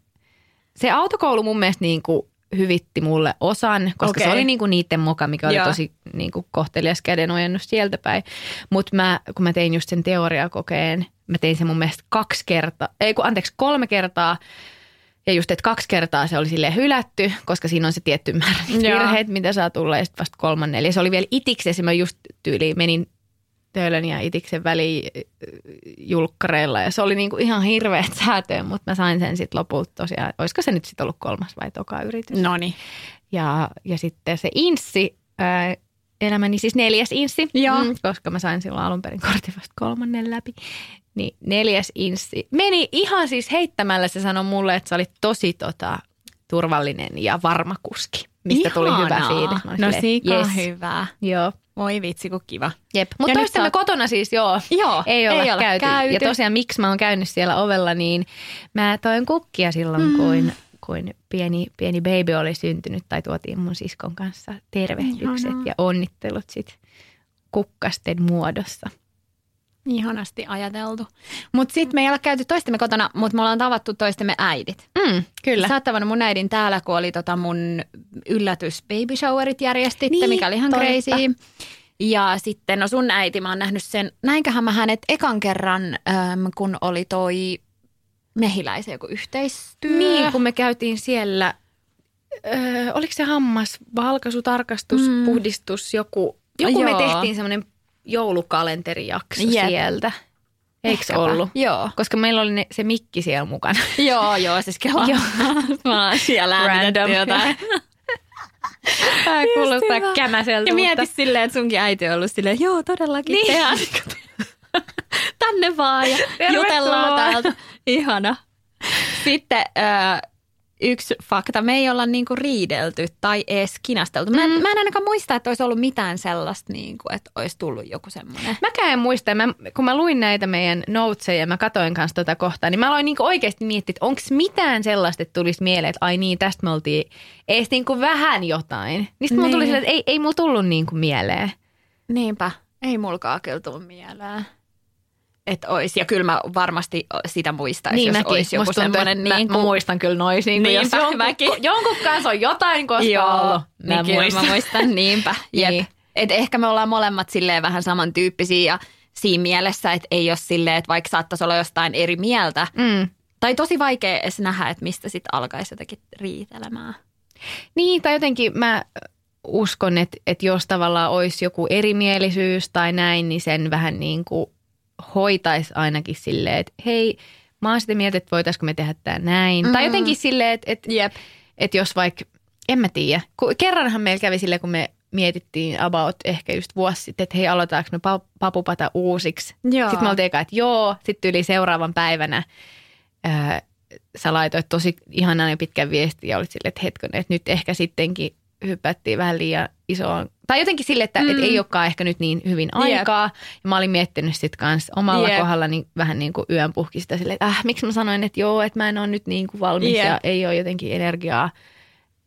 se autokoulu mun mielestä niin kuin hyvitti mulle osan, koska Okei. se oli niin kuin niiden moka, mikä oli Joo. tosi niin kuin kohtelias kädenojennus sieltä päin. Mutta mä, kun mä tein just sen teoriakokeen, mä tein sen mun mielestä kaksi kertaa, ei kun anteeksi kolme kertaa. Ja just, että kaksi kertaa se oli sille hylätty, koska siinä on se tietty määrä virheitä, mitä saa tulla, ja sitten vasta kolmannen. Ja se oli vielä itiksessä, mä just tyyliin menin Töölön ja Itiksen väliin äh, julkkareilla ja se oli niinku ihan hirveät säätöä, mutta mä sain sen sitten lopulta tosiaan, olisiko se nyt sitten ollut kolmas vai toka yritys. No niin. Ja, ja sitten se inssi, ää, elämäni siis neljäs inssi, Joo. mm, koska mä sain silloin alun perin kortin vasta kolmannen läpi. Niin neljäs inssi meni ihan siis heittämällä, se sanoi mulle, että sä olit tosi tota, turvallinen ja varma kuski, mistä tuli hyvä Ihanaa. fiilis. No silleen, sika yes. hyvä. Joo. Voi vitsi, kun kiva. Jep. Mutta toistemme oot- kotona siis joo. Joo, Ei olla, ei olla käyty. käyty. Ja tosiaan miksi mä oon käynyt siellä ovella, niin mä toin kukkia silloin, mm. kuin, kuin pieni, pieni baby oli syntynyt tai tuotiin mun siskon kanssa tervehdykset Ihanaa. ja onnittelut sit kukkasten muodossa. Ihanasti ajateltu. Mutta sitten me ei olla käyty toistemme kotona, mutta me ollaan tavattu toistemme äidit. Mm, kyllä. Sä oot tavannut mun äidin täällä, kun oli tota mun yllätys baby showerit järjestitte, Niin, mikä oli ihan totta. crazy. Ja sitten, no sun äiti, mä oon nähnyt sen, näinköhän mä hänet ekan kerran, äm, kun oli toi mehiläisen joku yhteistyö. Niin, kun me käytiin siellä, öö, oliko se hammas, valkaisu, tarkastus, Mm. puhdistus, joku, joku me Joo. tehtiin semmoinen joulukalenterijakso Jep. sieltä. Eikö ollut? Joo. Koska meillä oli ne, se mikki siellä mukana. Joo, joo, siis kelaa. Joo. mä oon siellä Random. jotain. Tämä kuulostaa hyvä. kämäseltä. Ja mutta- mieti silleen, että sunkin äiti on ollut silleen, joo todellakin Niin. tehdään. Tänne vaan ja Tervetuloa. jutellaan täältä. Ihana. Sitten äh, yksi fakta. Me ei olla niinku riidelty tai edes kinasteltu. Mä, mm. mä en ainakaan muista, että olisi ollut mitään sellaista, niinku, että olisi tullut joku semmoinen. Mäkään en muista. Mä, kun mä luin näitä meidän noteseja ja mä katoin kanssa tota kohtaa, niin mä aloin niinku oikeasti miettiä, että onko mitään sellaista, että tulisi mieleen, että ai niin, tästä me oltiin edes niinku vähän jotain. Niin sitten mulla tuli Niin. sille, että ei, ei mulla tullut niinku mieleen. Niinpä. Ei mulkaan kyllä tullut mieleen. Että olisi. Ja kyllä mä varmasti sitä muistaisin, jos olisi joku Niin semmoinen. Niin mä, mä muistan kyllä noin. Niin kuin, jos jonkun, mäkin. jonkun kanssa on jotain koskaan Joo, ollut. Mä niin muistan. mä muistan, niinpä. Jep. Niin. Et ehkä me ollaan molemmat silleen vähän samantyyppisiä ja siinä mielessä, että ei ole silleen, että vaikka saattaisi olla jostain eri mieltä. Mm. Tai tosi vaikea edes nähdä, että mistä sitten alkaisi jotenkin riitelemään. Niin, tai jotenkin mä uskon, että, että jos tavallaan olisi joku erimielisyys tai näin, niin sen vähän niin kuin hoitaisi ainakin silleen, että hei, mä oon sitä mieltä, että voitaisiko me tehdä tämä näin. Mm. Tai jotenkin silleen, että, että, Jep. että jos vaikka, en mä tiedä, kerranhan meillä kävi silleen, kun me mietittiin about ehkä just vuosi sitten, että hei, aloitaanko me pa- papupata uusiksi. Joo. Sitten me oltiin eka, että joo, sitten yli seuraavan päivänä ää, sä laitoit tosi ihanan ja pitkän viestin ja olit silleen, että hetkonen, että nyt ehkä sittenkin hypättiin vähän liian isoon. Tai jotenkin sille, että mm. et ei olekaan ehkä nyt niin hyvin aikaa. Ja mä olin miettinyt sitten kanssa omalla Jep. kohdallani vähän niin kuin yön puhkista silleen, että äh, miksi mä sanoin, että joo, että mä en ole nyt niin kuin valmis Jep. ja ei ole jotenkin energiaa.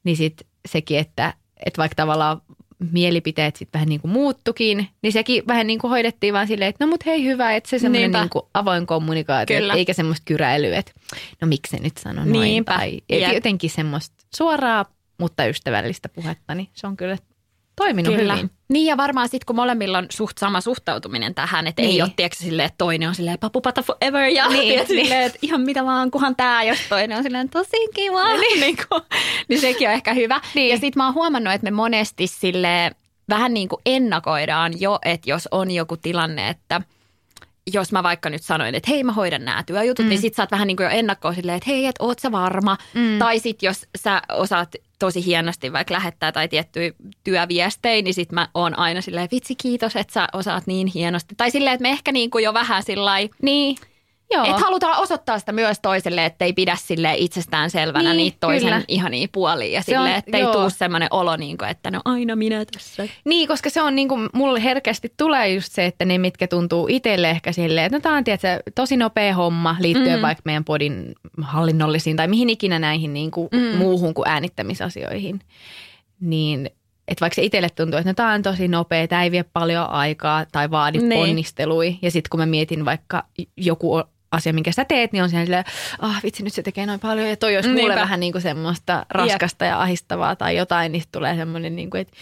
Niin sitten sekin, että, että vaikka tavallaan mielipiteet sitten vähän niin kuin muuttukin, niin sekin vähän niin kuin hoidettiin vaan silleen, että no mut hei hyvä, että se semmoinen niin kuin avoin kommunikaatio, Kyllä. eikä semmoista kyräilyä, että no miksi se nyt sanoi noin. Niinpä. Tai Jep. jotenkin semmoista suoraa, mutta ystävällistä puhetta, niin se on kyllä toiminut Kyllä. hyvin. Niin ja varmaan sitten kun molemmilla on suht sama suhtautuminen tähän, että Niin. ei ole tiedätkö silleen, että toinen on silleen papupata forever ja Niin, niin, niin. silleen, että ihan mitä vaan, kunhan tää, jos toinen on silleen tosi kiva. Niin, niin, kuin, niin sekin on ehkä hyvä. Niin. Ja sitten mä oon huomannut, että me monesti sille vähän niin kuin ennakoidaan jo, että jos on joku tilanne, että jos mä vaikka nyt sanoin, että hei mä hoidan nämä työjutut, mm. niin sit sä oot vähän niin kuin jo ennakkoon silleen, että hei, että oot sä varma. Mm. Tai sit jos sä osaat tosi hienosti vaikka lähettää tai tiettyjä työviestejä, niin sit mä oon aina silleen, vitsi kiitos, että sä osaat niin hienosti. Tai silleen, että me ehkä niin kuin jo vähän sillä Niin, joo. että halutaan osoittaa sitä myös toiselle, että ei pidä sille itsestään selvänä Niin, niitä toisen kyllä. ihania puolia. Ja Se sille, että ei joo. tuu semmoinen olo, niin kuin, että no aina minä tässä. Niin, koska se on niin kuin, mulle herkästi tulee just se, että ne, mitkä tuntuu itselle ehkä silleen, että no tämä on tietysti, tosi nopea homma liittyen mm. vaikka meidän podin hallinnollisiin tai mihin ikinä näihin niin kuin mm. muuhun kuin äänittämisasioihin. Niin, että vaikka se itselle tuntuu, että no tämä on tosi nopea, tämä ei vie paljon aikaa tai vaadi Niin. ponnistelui. Ja sitten kun mä mietin vaikka joku asia, minkä sä teet, niin on siellä silleen, ah vitsi, nyt se tekee noin paljon. Ja toi olisi mulle Niinpä. vähän niin kuin semmoista raskasta ja ahistavaa tai jotain, niin tulee semmoinen, niin kuin, että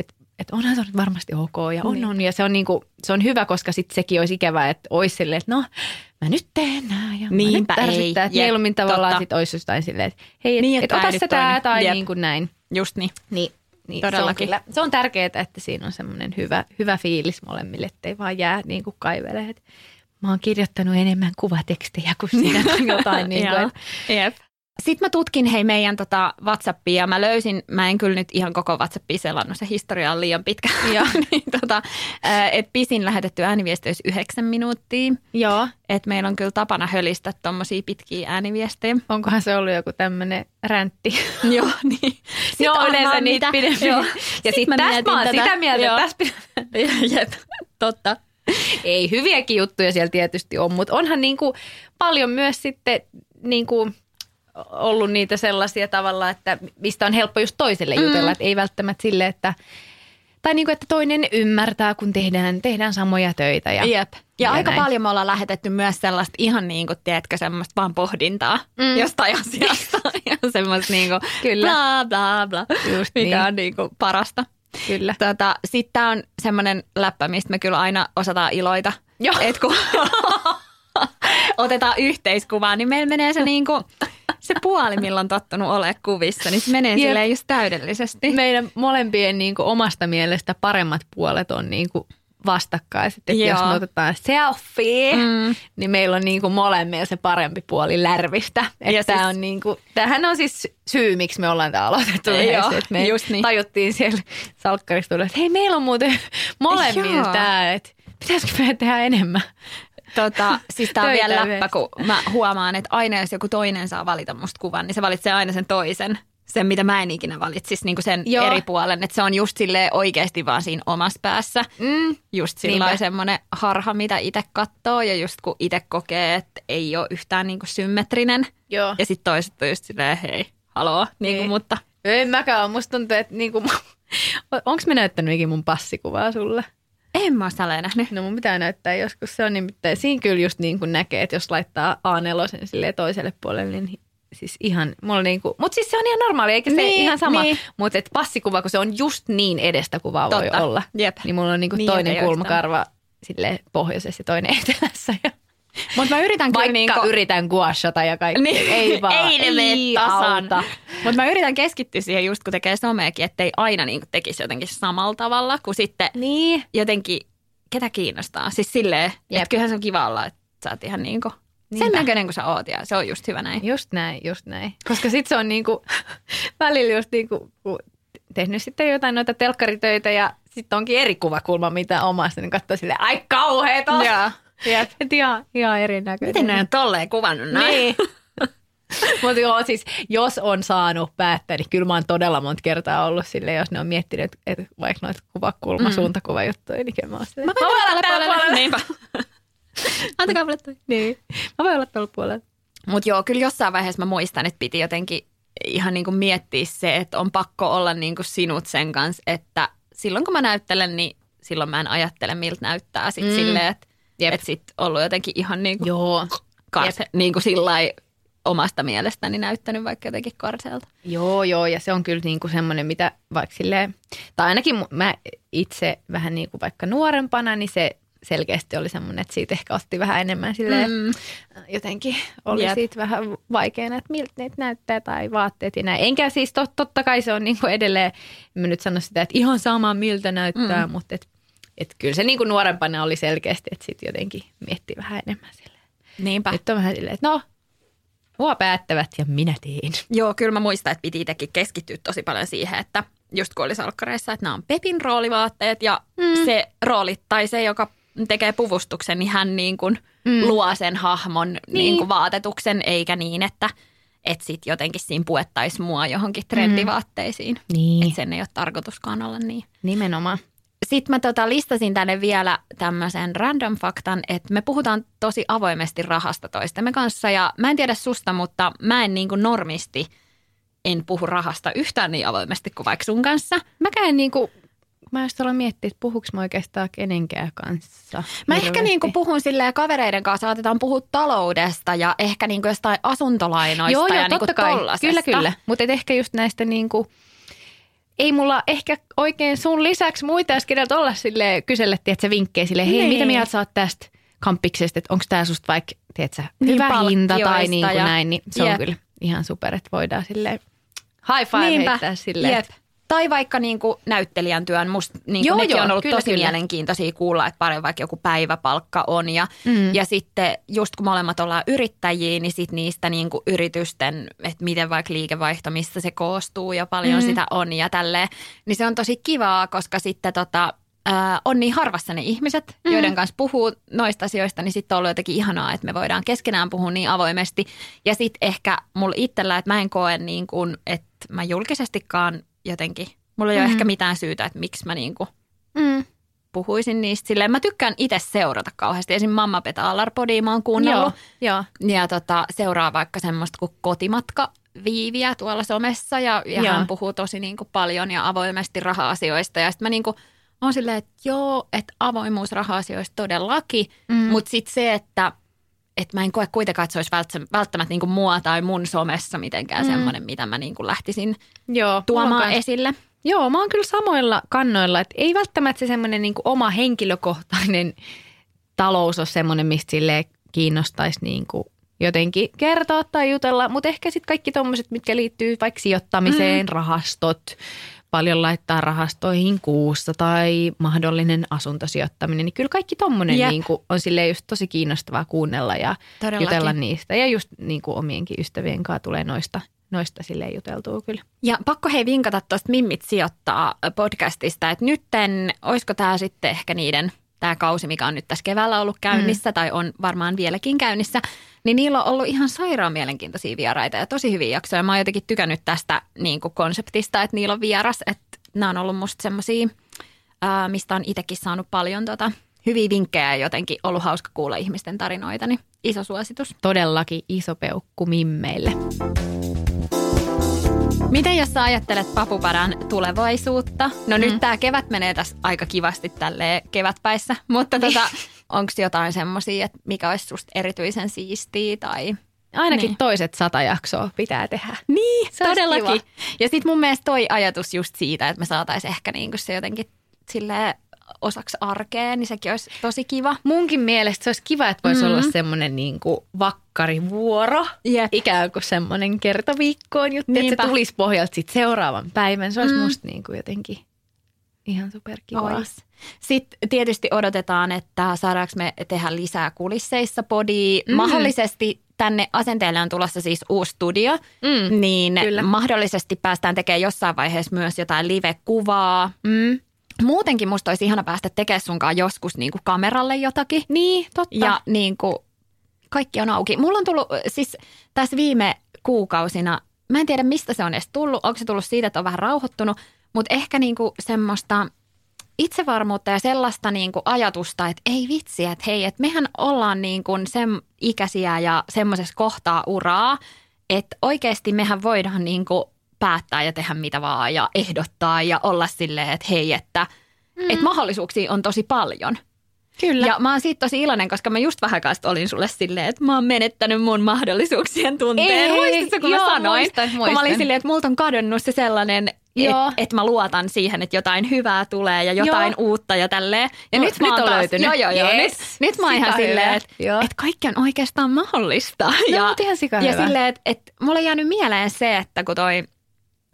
että että onhan se nyt varmasti ok ja on, on. Ja se on, niinku, se on hyvä, koska sitten sekin olisi ikävää, että olisi silleen, että no mä nyt teen nää ja Niinpä mä nyt ärsyttää. Että mieluummin tavallaan totta. sit olisi jostain silleen, että hei, et, Niin, niin, et tää ota se tää tai Jep. niin kuin näin. Just niin. Niin, niin se on, Todellakin. kyllä, se on tärkeää, että siinä on semmoinen hyvä, hyvä fiilis molemmille, ettei vaan jää niin kuin kaivelee. että Mä oon kirjoittanut enemmän kuvatekstejä kuin sinä tai jotain. niin kuin, Jep. Sitten mä tutkin hei meidän tota WhatsAppia ja mä löysin, mä en kyllä nyt ihan koko WhatsAppia selannut, se historia on liian pitkä. Joo. niin tota, että pisin lähetetty ääniviesti olisi yhdeksän minuuttia. joo, Että meillä on kyllä tapana hölistä tommosia pitkiä ääniviestejä. onkohan se ollut joku tämmöinen räntti? Joo, niin. Joo, yleensä niitä pidempiä. Joo. Ja Sit sitten mä tästä mietin mä oon tätä. sitä mieltä, että tässä pitää... Jep, totta. Ei, hyviäkin juttuja siellä tietysti on, mutta onhan niinku paljon myös sitten niinku ollut niitä sellaisia tavalla, että mistä on helppo just toiselle jutella, että ei välttämättä sille, että tai niinku, että toinen ymmärtää, kun tehdään, tehdään samoja töitä. Ja, Jep. Ja, ja aika näin. paljon me ollaan lähetetty myös sellaista ihan niin kuin, tiedätkö, semmoista vaan pohdintaa Mm. mm. jostain asiasta. ja semmoista niin kuin, Kyllä. bla bla bla, Just mikä niin. on niin kuin parasta. Kyllä. Tota, Sitten tämä on semmoinen läppä, mistä me kyllä aina osataan iloita. Joo. Et kun otetaan yhteiskuvaa, niin meillä menee se niinku, se puoli, millä on tottunut olemaan kuvissa, niin se menee Jep. silleen just täydellisesti. Meidän molempien niinku omasta mielestä paremmat puolet on niinku vastakkaiset. Että jos Joo. me otetaan selfie, Mm. niin meillä on niinku molemmilla se parempi puoli lärvistä. Että siis- on niinku, tämähän on siis syy, miksi me ollaan tämä aloitettu. Joo, yhdessä, että me just niin. tajuttiin siellä salkkarissa, että hei meillä on muuten molemmilla tämä, että pitäisikö me tehdä enemmän. tota, siis tää on Töitä vielä läppä, kun mä huomaan, että aina jos joku toinen saa valita musta kuvan, niin se valitsee aina sen toisen. Sen, mitä mä en ikinä valitsisi, niin kuin sen Joo. Eri puolen. Että se on just silleen oikeasti vaan siinä omassa päässä. Mm. Just sillä semmoinen harha, mitä itse katsoo. Ja just kun itse kokee, että ei ole yhtään niin kuin symmetrinen. Joo. Ja sitten toiset on just silleen, hei, haloo. Niin Niin. kuin, mutta En mäkään ole. Musta tuntuu, että niinku, onko me näyttänyt ikinä mun passikuvaa sulle? en mä ole sitä nähnyt. No mun pitää näyttää joskus. Se on nimittäin, siinä kyllä just niin kuin näkee, että jos laittaa A4 silleen toiselle puolelle, niin siis ihan, mulla niin kuin, mutta siis se on ihan normaali, eikä se Niin, ihan sama. niin. Mutta et passikuva, kun se on just niin edestä kuvaa voi Totta. olla. Jep. Niin mulla on niin kuin Niin, toinen että kulmakarva sille pohjoisessa ja toinen etelässä. Ja Mutta mä yritän kyllä vaikka niin kuin... yritän guashata ja kaikki, Niin, ei vaan, ei ne mene tasan. Mutta mä yritän keskittyä siihen just kun tekee someakin, ettei aina niin tekisi jotenkin samalla tavalla, kuin sitten Niin. jotenkin, ketä kiinnostaa. Siis silleen, että kyllähän se on kiva olla, että sä oot ihan niin kuin sen Niinpä. näköinen kuin sä oot ja se on just hyvä näin. Just näin, just näin. Koska sit se on niinku, välillä just niinku, tehnyt sitten jotain noita telkkaritöitä ja sitten onkin eri kuvakulma, mitä omasta, niin katsoo silleen, ai kauheeta. Joo. Jep. Et ihan, ihan erinäköinen. Miten ne on tolleen kuvannut näin? Niin. Mutta joo, siis jos on saanut päättää, niin kyllä mä oon todella monta kertaa ollut sille, jos ne on miettinyt, että vaikka noita kuvakulma, mm. suuntakuvajuttuja, niin kyllä mä oon silleen, Mä voin olla tällä puolella. puolella. Niinpä. Antakaa mulle toi. Niin, mä voin olla tuolla puolella. Mutta joo, kyllä jossain vaiheessa mä muistan, että piti jotenkin ihan niin kuin miettiä se, että on pakko olla niin kuin sinut sen kanssa, että silloin kun mä näyttelen, niin silloin mä en ajattele, miltä näyttää sitten Mm. silleen, että Jep. et sit ollut jotenkin ihan niin kuin, Joo. karse, niin kuin sillai omasta mielestäni näyttänyt vaikka jotenkin karseelta. Joo, joo, ja se on kyllä niinku semmoinen, mitä vaikka silleen, tai ainakin mä itse vähän niin kuin vaikka nuorempana, niin se selkeästi oli semmoinen, että siitä ehkä otti vähän enemmän silleen, mm. jotenkin oli Jep. Siitä vähän vaikeana, että miltä ne näyttää tai vaatteet ja näin. Enkä siis tot, totta kai se on niinku edelleen, en mä nyt sano sitä, että ihan sama miltä näyttää, mm. mutta et, et kyllä se niinku nuorempana oli selkeästi, että sitten jotenkin mietti vähän enemmän silleen. Niinpä. Nyt on vähän silleen, että no, mua päättävät ja minä teen. Joo, kyllä mä muistan, että piti itsekin keskittyä tosi paljon siihen, että just kun oli salkkareissa, että nämä on Pepin roolivaatteet ja mm. se rooli tai se, joka tekee puvustuksen, niin hän niin kuin mm. luo sen hahmon niin. Niin kuin vaatetuksen, eikä niin, että et sit jotenkin siinä puettaisi mua johonkin trendivaatteisiin. Niin. Että sen ei ole tarkoituskaan olla niin. Nimenomaan. Sitten mä tota listasin tänne vielä tämmöisen random faktan, että me puhutaan tosi avoimesti rahasta toistemme kanssa. Ja mä en tiedä susta, mutta mä en niin kuin normisti en puhu rahasta yhtään niin avoimesti kuin vaikka sun kanssa. Mäkään niinku, mä just aloin miettiä, että puhuks mä oikeastaan kenenkään kanssa. Mä ehkä niin kuin puhun silleen kavereiden kanssa, saatetaan puhua taloudesta ja ehkä niin kuin jostain asuntolainoista Joo, joo, ja niin kuin kai. tollasesta. Kyllä, kyllä. Mutta ehkä just näistä niinku, ei mulla ehkä oikein sun lisäksi muita edes keneltä olla sille kysellettiin, että se vinkkejä sille, hei, Niin. mitä mieltä sä oot tästä kampiksesta, että onko tämä susta vaikka, tiedätkö, Niin, hyvä hinta tai niin kuin ja- näin, niin se on Jep. kyllä ihan super, että voidaan sille high five Niinpä. heittää silleen. Jep. Tai vaikka niin kuin näyttelijän työn, musta niin Joo, kuin nekin joo, on ollut kyllä, tosi kyllä. mielenkiintoisia kuulla, että paljon vaikka joku päiväpalkka on. Ja, mm. ja sitten just kun molemmat ollaan yrittäjiä, niin sit niistä niin kuin yritysten, että miten vaikka liikevaihto, mistä se koostuu ja paljon mm. sitä on ja tälleen. Niin se on tosi kivaa, koska sitten tota, ää, on niin harvassa ne ihmiset, mm. joiden kanssa puhuu noista asioista, niin sitten on ollut jotenkin ihanaa, että me voidaan keskenään puhua niin avoimesti. Ja sitten ehkä mulla itsellä, että mä en koe niin kuin, että mä julkisestikaan jotenkin, mulla ei mm. ole ehkä mitään syytä, että miksi mä niin kuin Mm. puhuisin niistä. Silleen mä tykkään itse seurata kauheasti. Esim. Mamma Peta Allarpodia mä oon kuunnellut. Joo, joo. Ja tota, seuraa vaikka semmoista kuin kotimatka viiviä tuolla somessa ja, ja Joo. hän puhuu tosi niin kuin paljon ja avoimesti raha-asioista. Ja sitten mä niin kuin, on silleen, että joo, että avoimuus raha-asioista todellakin, mm. mutta sitten se, että että mä en koe kuitenkaan, että se olisi välttämättä, niin kuin mua tai mun somessa mitenkään mm. semmoinen, mitä mä niin kuin lähtisin Joo, tuomaan kans- esille. Joo, mä oon kyllä samoilla kannoilla, että ei välttämättä se semmoinen niin oma henkilökohtainen talous ole semmoinen, mistä sille kiinnostaisi niin kuin jotenkin kertoa tai jutella, mutta ehkä sitten kaikki tommoset, mitkä liittyy vaikka sijoittamiseen, mm. rahastot, paljon laittaa rahastoihin kuussa tai mahdollinen asuntosijoittaminen, niin kyllä kaikki tommonen niin kuin on silleen just tosi kiinnostavaa kuunnella ja Todellakin. jutella niistä. Ja just niin kuin omienkin ystävien kanssa tulee noista, noista silleen juteltua kyllä. Ja pakko hei vinkata tuosta Mimmit sijoittaa podcastista, että nytten, olisiko tämä sitten ehkä niiden tämä kausi, mikä on nyt tässä keväällä ollut käynnissä mm. tai on varmaan vieläkin käynnissä, niin niillä on ollut ihan sairaan mielenkiintoisia vieraita ja tosi hyviä jaksoja. Mä oon jotenkin tykännyt tästä niin kuin konseptista, että niillä on vieras, että nämä on ollut musta semmoisia, mistä on itsekin saanut paljon tota, hyviä vinkkejä ja jotenkin ollut hauska kuulla ihmisten tarinoita, niin iso suositus. Todellakin iso peukku mimmeille. Miten jos sä ajattelet Papupadan tulevaisuutta? No mm. nyt tämä kevät menee tässä aika kivasti tälle kevätpäissä, mutta tota, onko jotain semmoisia, että mikä olisi susta erityisen siistiä tai... Ainakin niin. toiset sata jaksoa pitää tehdä. Niin, se todellakin. Kiva. Ja sitten mun mielestä toi ajatus just siitä, että me saataisiin ehkä niinku se jotenkin silleen osaksi arkea, niin sekin olisi tosi kiva. Munkin mielestä se olisi kiva, että voisi mm-hmm. olla semmoinen niin kuin vakkarivuoro. Yep. Ikään kuin semmoinen kertaviikkoon juttu, Niinpä. että se tulisi pohjalta sitten seuraavan päivän. Se olisi mm. musta niin kuin jotenkin ihan superkivaa. Ois. Sitten tietysti odotetaan, että saadaanko me tehdä lisää kulisseissa podia. Mm. Mahdollisesti tänne asenteelle on tulossa siis uusi studio, mm, niin kyllä. mahdollisesti päästään tekemään jossain vaiheessa myös jotain live-kuvaa. Mm. Muutenkin musta olisi ihana päästä tekemään sunkaan joskus niin kuin kameralle jotakin. Niin, totta. Ja niin kuin, kaikki on auki. Mulla on tullut siis tässä viime kuukausina, mä en tiedä mistä se on edes tullut. Onko se tullut siitä, että on vähän rauhoittunut, mutta ehkä niin kuin semmoista itsevarmuutta ja sellaista niin kuin ajatusta, että ei vitsi, että hei, että mehän ollaan niin kuin sen ikäisiä ja semmoisessa kohtaa uraa, että oikeasti mehän voidaan niin kuin päättää ja tehdä mitä vaan ja ehdottaa ja olla silleen, että hei, että, mm. että mahdollisuuksia on tosi paljon. Kyllä. Ja mä oon siitä tosi iloinen, koska mä just vähän kanssa olin sulle silleen, että mä oon menettänyt mun mahdollisuuksien tunteen. Ei, Muistatko, kun joo, mä sanoin? Muistan, muistan. Kun mä olin silleen, että multa on kadonnut se sellainen, että et mä luotan siihen, että jotain hyvää tulee ja jotain joo. uutta ja tälleen. Ja no, nyt, mä oon taas, löytynyt. Joo, joo, joo. Yes. Nyt, nyt mä oon ihan silleen, että et kaikki on oikeastaan mahdollista. No, ja, ihan ja silleen, että et, mulla on jäänyt mieleen se, että kun toi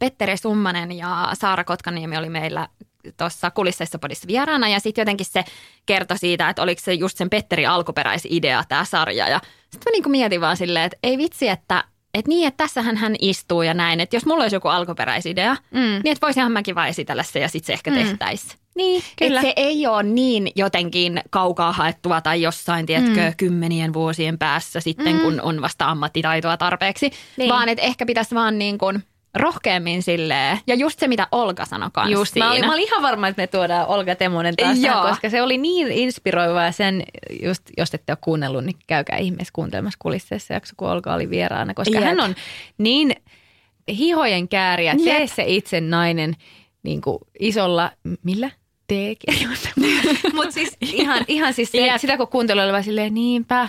Petteri Summanen ja Saara Kotkaniemi oli meillä tuossa kulisseissa podissa vieraana ja sitten jotenkin se kertoi siitä, että oliko se just sen Petteri alkuperäisidea tämä sarja ja sitten mä niinku mietin vaan silleen, että ei vitsi, että et niin, että tässähän hän istuu ja näin, että jos mulla olisi joku alkuperäisidea, mm. niin että voisinhan mäkin vaan esitellä se ja sitten se ehkä mm. tehtäisiin. Niin, kyllä. Et se ei ole niin jotenkin kaukaa haettua tai jossain, tiedätkö, mm. kymmenien vuosien päässä sitten, mm. kun on vasta ammattitaitoa tarpeeksi, niin. vaan että ehkä pitäisi vaan niin kuin – rohkeammin silleen. Ja just se, mitä Olga sanoi kanssa Just, siinä. Mä olin, mä olin ihan varma, että me tuodaan Olga Temonen taas tähän, koska se oli niin inspiroivaa sen, just, jos ette ole kuunnellut, niin käykää ihmeessä kuuntelemassa kulisseissa jakso, kun Olga oli vieraana, koska Jep. hän on niin hihojen kääriä, tee se itse nainen niin kuin isolla, millä? Mutta siis ihan, ihan siis se, sitä kun kuunteluu oli silleen, niinpä,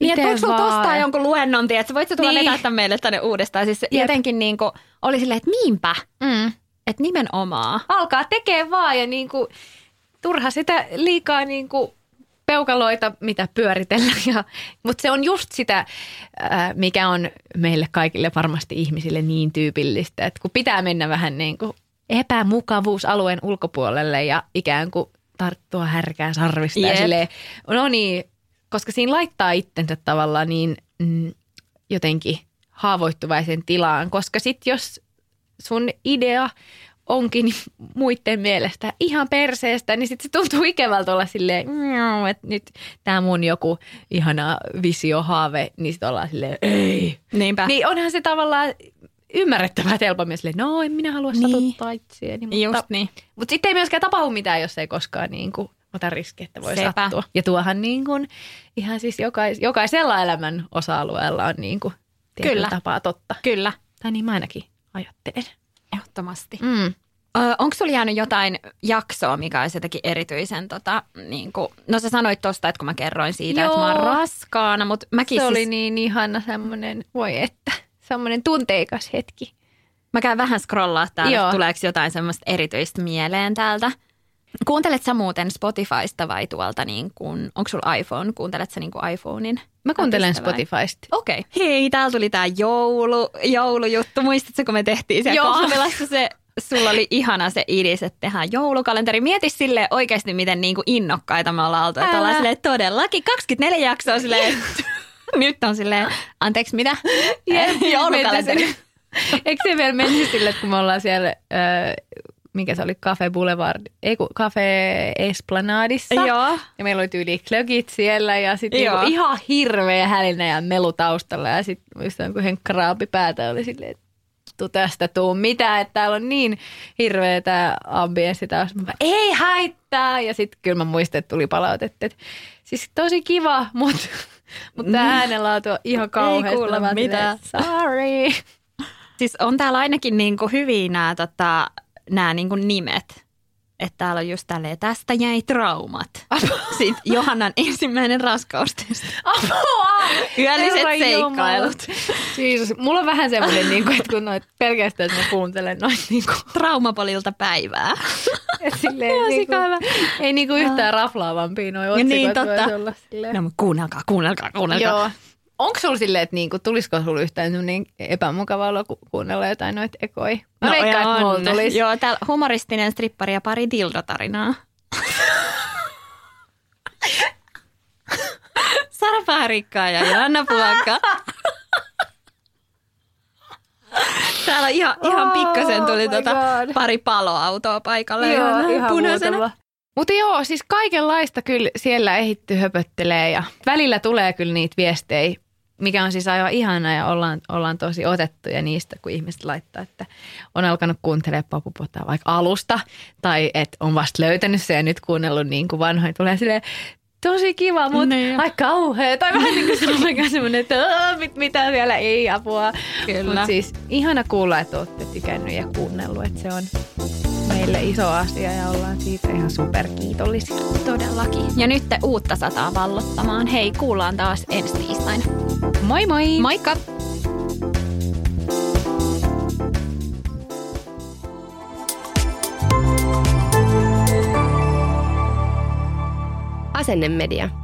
niin, että voiko sulla tostaa jonkun luennon, että voit sä tulla niin. vetää meille tänne uudestaan. Siis Jep. jotenkin niin kuin, oli silleen, että niinpä, mm. että nimenomaan. Alkaa tekee vaan ja niin kuin, turha sitä liikaa niin kuin peukaloita, mitä pyöritellä. Ja, mutta se on just sitä, mikä on meille kaikille varmasti ihmisille niin tyypillistä, että kun pitää mennä vähän niin kuin epämukavuusalueen ulkopuolelle ja ikään kuin tarttua härkää sarvista yep. ja silleen, no niin, koska siinä laittaa itsensä tavallaan niin mm, jotenkin haavoittuvaisen tilaan, koska sitten jos sun idea onkin muiden mielestä ihan perseestä, niin sitten se tuntuu ikävältä olla silleen, että nyt tämä mun joku ihana visiohaave, niin sitten ollaan silleen, ei. Niinpä. Niin onhan se tavallaan ymmärrettävää, että helpommin silleen, no en minä halua niin. satuttaa itseäni. Mutta, Just niin. Mutta sitten ei myöskään tapahdu mitään, jos ei koskaan niin kuin ota riski, että voi Sepä. sattua. Ja tuohan niin kuin, ihan siis jokais, jokaisella elämän osa-alueella on niin kuin Kyllä. tapaa totta. Kyllä. Tai niin mä ainakin ajattelen. Ehdottomasti. Mm. Onko sulla jäänyt jotain jaksoa, mikä olisi jotenkin erityisen, tota, niin kuin, no sä sanoit tosta, että kun mä kerroin siitä, Joo. että mä oon raskaana, mutta mäkin Se siis... oli niin ihana semmoinen, voi että, semmoinen tunteikas hetki. Mä käyn vähän scrollaa täällä, tuleeko jotain semmoista erityistä mieleen täältä. Kuuntelet sä muuten Spotifysta vai tuolta niin kuin, onko sulla iPhone? Kuuntelet sä niin iPhonein? Mä kuuntelen Spotifysta. Okei. Okay. Hei, täällä tuli tää joulu, joulujuttu. Muistatko, kun me tehtiin siellä Joo. kahvilassa se sulla oli ihana se idis, että tehdään joulukalenteri. Mieti sille oikeasti, miten niin kuin innokkaita me ollaan oltu. Että ollaan silleen, todellakin 24 jaksoa silleen, nyt on silleen, anteeksi mitä? Joulukalenteri. Eikö se vielä mennyt sille, että kun me ollaan siellä äh, mikä se oli, Cafe Boulevard, ei kun Cafe Esplanadissa. Joo. Ja meillä oli tyyli klökit siellä ja sitten niinku ihan hirveä hälinä ja melu taustalla. Ja sitten muistan, kun Henkka Raapi päätä oli silleen, että tästä tuu mitään, että täällä on niin hirveä tämä ambienssi taas. Mä ei haittaa! Ja sitten kyllä mä muistan, että tuli palautetta, että siis tosi kiva, mutta mut tämä äänenlaatu on ihan kauheasti. kuule Mä vaan mitään. silleen, Sorry. Siis on täällä ainakin niinku hyviä nämä tota, nää niinku nimet. Että täällä on just tälleen, tästä jäi traumat. Sitten Johannan ensimmäinen raskaustesti. Apua! Yölliset Herra seikkailut. Siis, mulla on vähän semmoinen, niin kuin, että kun noit, pelkästään, että mä kuuntelen noita niin kuin, Traumapolilta päivää. silleen, niin kuin, ei niin kuin yhtään raflaavampia noi otsikot niin, totta. olla silleen. No, kuunnelkaa, kuunnelkaa, kuunnelkaa. Joo. Onko sulla silleen, että niinku, tulisiko sulla yhtään niin epämukavaa olla ku- kuunnella jotain noita ekoja? Mä no, veikkaan, on. tulisi. Joo, täällä humoristinen strippari ja pari dildotarinaa. Sara Pahrikkaa ja Joanna Puokka. Täällä ihan, ihan Oh pikkasen tuli my tota God. pari paloautoa paikalle. Joo, Ihan ihan punaisena. Mutta joo, siis kaikenlaista kyllä siellä ehitty höpöttelee ja välillä tulee kyllä niitä viestejä, mikä on siis aivan ihana ja ollaan, ollaan tosi otettuja niistä, kun ihmiset laittaa, että on alkanut kuuntelemaan papupotaa vaikka alusta tai että on vasta löytänyt se ja nyt kuunnellut niin kuin vanhoin tulee silleen, tosi kiva, mutta Niin. aika kauhea. Tai vähän niin kuin semmoinen, semmoinen että "Aa, mit, mitä vielä ei apua. Kyllä. Mutta siis ihana kuulla, että olette tykännyt ja kuunnellut, että se on meille iso asia ja ollaan siitä ihan superkiitollisia. Todellakin. Ja nyt te uutta sataa vallottamaan. Hei, kuullaan taas ensi tiistaina. Moi moi! Moikka! Asennemedia.